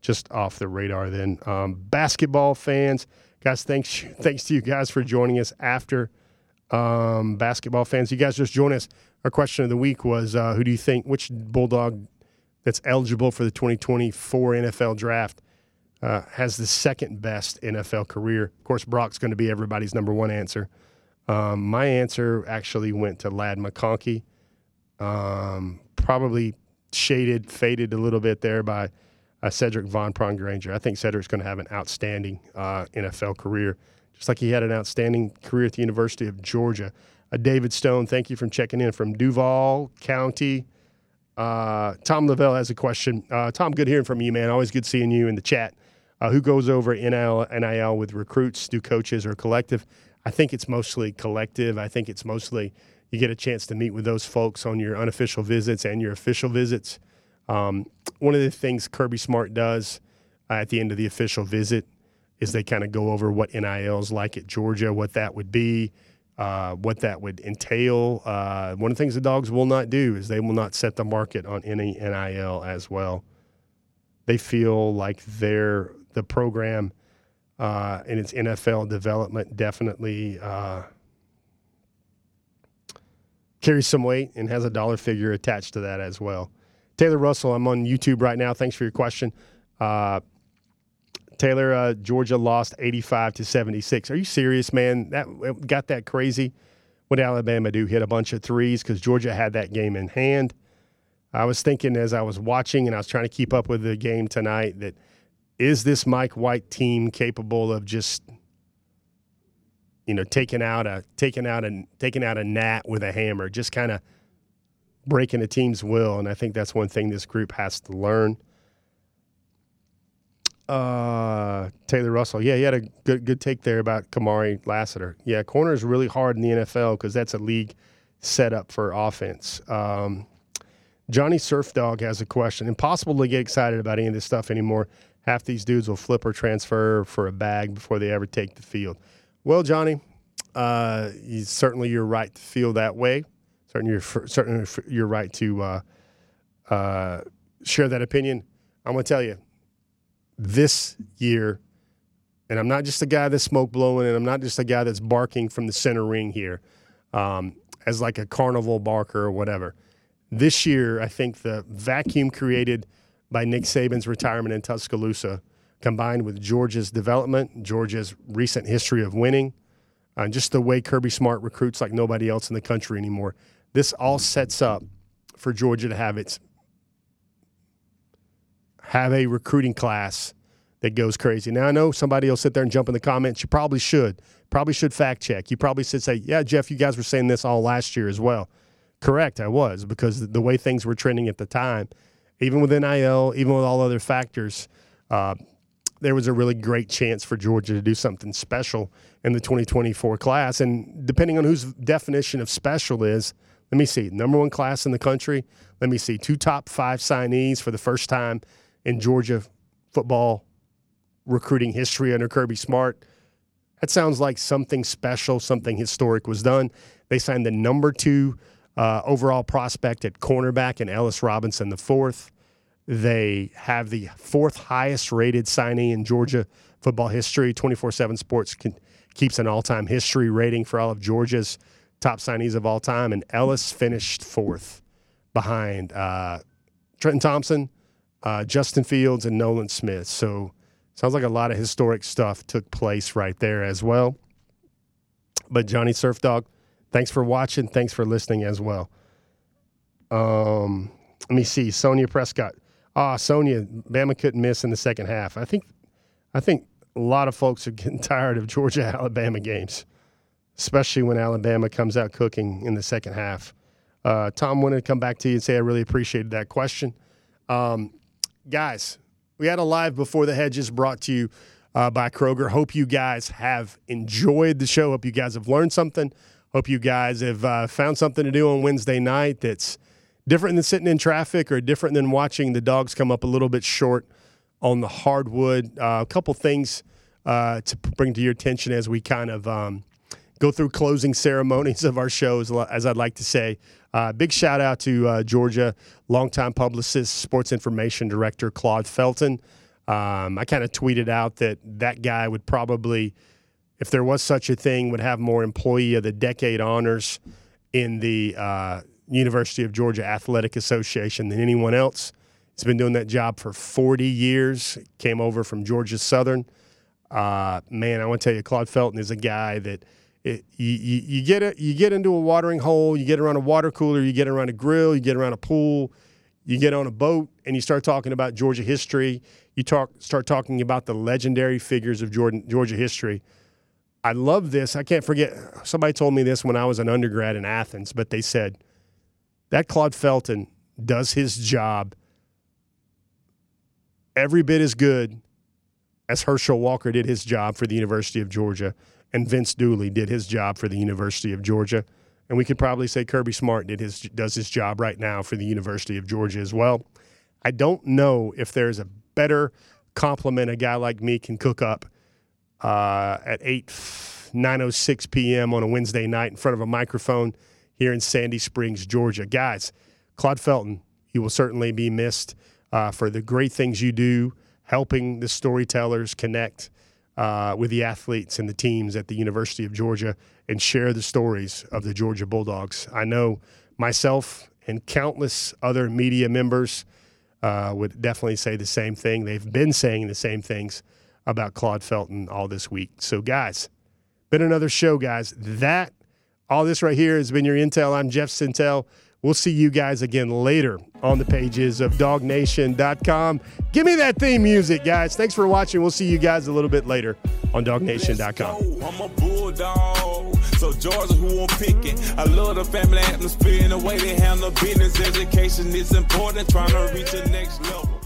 just off the radar. Then um, basketball fans, guys, thanks thanks to you guys for joining us after um, basketball fans. You guys just joined us. Our question of the week was, uh, who do you think which Bulldog that's eligible for the 2024 NFL draft? Uh, has the second best NFL career. Of course, Brock's going to be everybody's number one answer. Um, my answer actually went to Ladd McConkey. Um, probably shaded, faded a little bit there by uh, Sedrick Von Granger. I think Sedrick's going to have an outstanding uh, NFL career, just like he had an outstanding career at the University of Georgia. Uh, David Stone, thank you for checking in from Duval County. Uh, Tom Lavelle has a question. Uh, Tom, good hearing from you, man. Always good seeing you in the chat. Uh, who goes over NIL, NIL with recruits? Do coaches or collective? I think it's mostly collective. I think it's mostly you get a chance to meet with those folks on your unofficial visits and your official visits. Um, one of the things Kirby Smart does at the end of the official visit is they kind of go over what NIL is like at Georgia, what that would be, uh, what that would entail. Uh, one of the things the dogs will not do is they will not set the market on any NIL as well. They feel like they're the program uh, and its NFL development definitely uh, carries some weight and has a dollar figure attached to that as well. Taylor Russell, I'm on YouTube right now. Thanks for your question. Uh, Taylor, uh, Georgia lost 85 to 76. Are you serious, man? That got that crazy. What Alabama do? Hit a bunch of threes because Georgia had that game in hand. I was thinking as I was watching and I was trying to keep up with the game tonight that – is this Mike White team capable of just you know taking out a taking out a taking out a gnat with a hammer, just kind of breaking a team's will? And I think that's one thing this group has to learn. Uh, Taylor Russell, yeah, he had a good good take there about Kamari Lassiter. Yeah, corner is really hard in the NFL because that's a league set up for offense. Um, Johnny Surf Dog has a question. Impossible to get excited about any of this stuff anymore half these dudes will flip or transfer for a bag before they ever take the field. Well, Johnny, uh, you, certainly you're right to feel that way. Certainly, you're certainly you're right to uh, uh, share that opinion. I'm to tell you, this year, and I'm not just a guy that's smoke blowing, and I'm not just a guy that's barking from the center ring here, um, as like a carnival barker or whatever. This year, I think the vacuum created – by Nick Saban's retirement in Tuscaloosa, combined with Georgia's development, Georgia's recent history of winning, and just the way Kirby Smart recruits like nobody else in the country anymore. This all sets up for Georgia to have its have a recruiting class that goes crazy. Now I know somebody will sit there and jump in the comments. You probably should. Probably should fact check. You probably should say, "Yeah, Jeff, you guys were saying this all last year as well." Correct, I was because the way things were trending at the time even with NIL, even with all other factors, uh, there was a really great chance for Georgia to do something special in the 2024 class. And depending on whose definition of special is, let me see, number one class in the country. Let me see, two top five signees for the first time in Georgia football recruiting history under Kirby Smart. That sounds like something special, something historic was done. They signed the number two uh, overall prospect at cornerback and Ellis Robinson the fourth. They have the fourth highest rated signee in Georgia football history. 24 7 Sports can, keeps an all time history rating for all of Georgia's top signees of all time. And Ellis finished fourth behind uh, Trenton Thompson, uh, Justin Fields, and Nolan Smith. So sounds like a lot of historic stuff took place right there as well. But Johnny Surf Dog, thanks for watching. Thanks for listening as well. Um, let me see. Sonia Prescott. Ah, Sonia, Bama couldn't miss in the second half. I think, I think a lot of folks are getting tired of Georgia Alabama games. Especially when Alabama comes out cooking in the second half. Uh, Tom, wanted to come back to you and say I really appreciated that question. Um, guys, we had a live before the hedges brought to you uh, by Kroger. Hope you guys have enjoyed the show. Hope you guys have learned something. Hope you guys have uh, found something to do on Wednesday night that's different than sitting in traffic or different than watching the dogs come up a little bit short on the hardwood. Uh, a couple things uh, to bring to your attention as we kind of um, go through closing ceremonies of our shows, as I'd like to say. Uh, big shout out to uh, Georgia longtime publicist, sports information director Claude Felton. Um, I kind of tweeted out that that guy would probably, if there was such a thing, would have more employee of the decade honors in the uh, University of Georgia Athletic Association than anyone else. He's been doing that job for 40 years. Came over from Georgia Southern. Uh, man, I want to tell you, Claude Felton is a guy that it, you, you, you, get it, you get into a watering hole, you get around a water cooler, you get around a grill, you get around a pool, you get on a boat, and you start talking about Georgia history. You talk, start talking about the legendary figures of Jordan, Georgia history. I love this. I can't forget. Somebody told me this when I was an undergrad in Athens, but they said that Claude Felton does his job every bit as good as Herschel Walker did his job for the University of Georgia and Vince Dooley did his job for the University of Georgia. And we could probably say Kirby Smart did his does his job right now for the University of Georgia as well. I don't know if there's a better compliment a guy like me can cook up uh, at 8 9:06 p.m. on a Wednesday night in front of a microphone here in Sandy Springs, Georgia. Guys, Claude Felton, you will certainly be missed uh, for the great things you do, helping the storytellers connect uh, with the athletes and the teams at the University of Georgia and share the stories of the Georgia Bulldogs. I know myself and countless other media members uh, would definitely say the same thing. They've been saying the same things about Claude Felton all this week. So, guys, been another show, guys. That all this right here has been your intel. I'm Jeff Sentell. We'll see you guys again later on the pages of dawgnation.com. Give me that theme music, guys. Thanks for watching. We'll see you guys a little bit later on dawgnation.com. I'm a bulldog. So Georgia, who I'm picking. I love the family atmosphere and the way they handle business. Education is important, trying to reach the next level.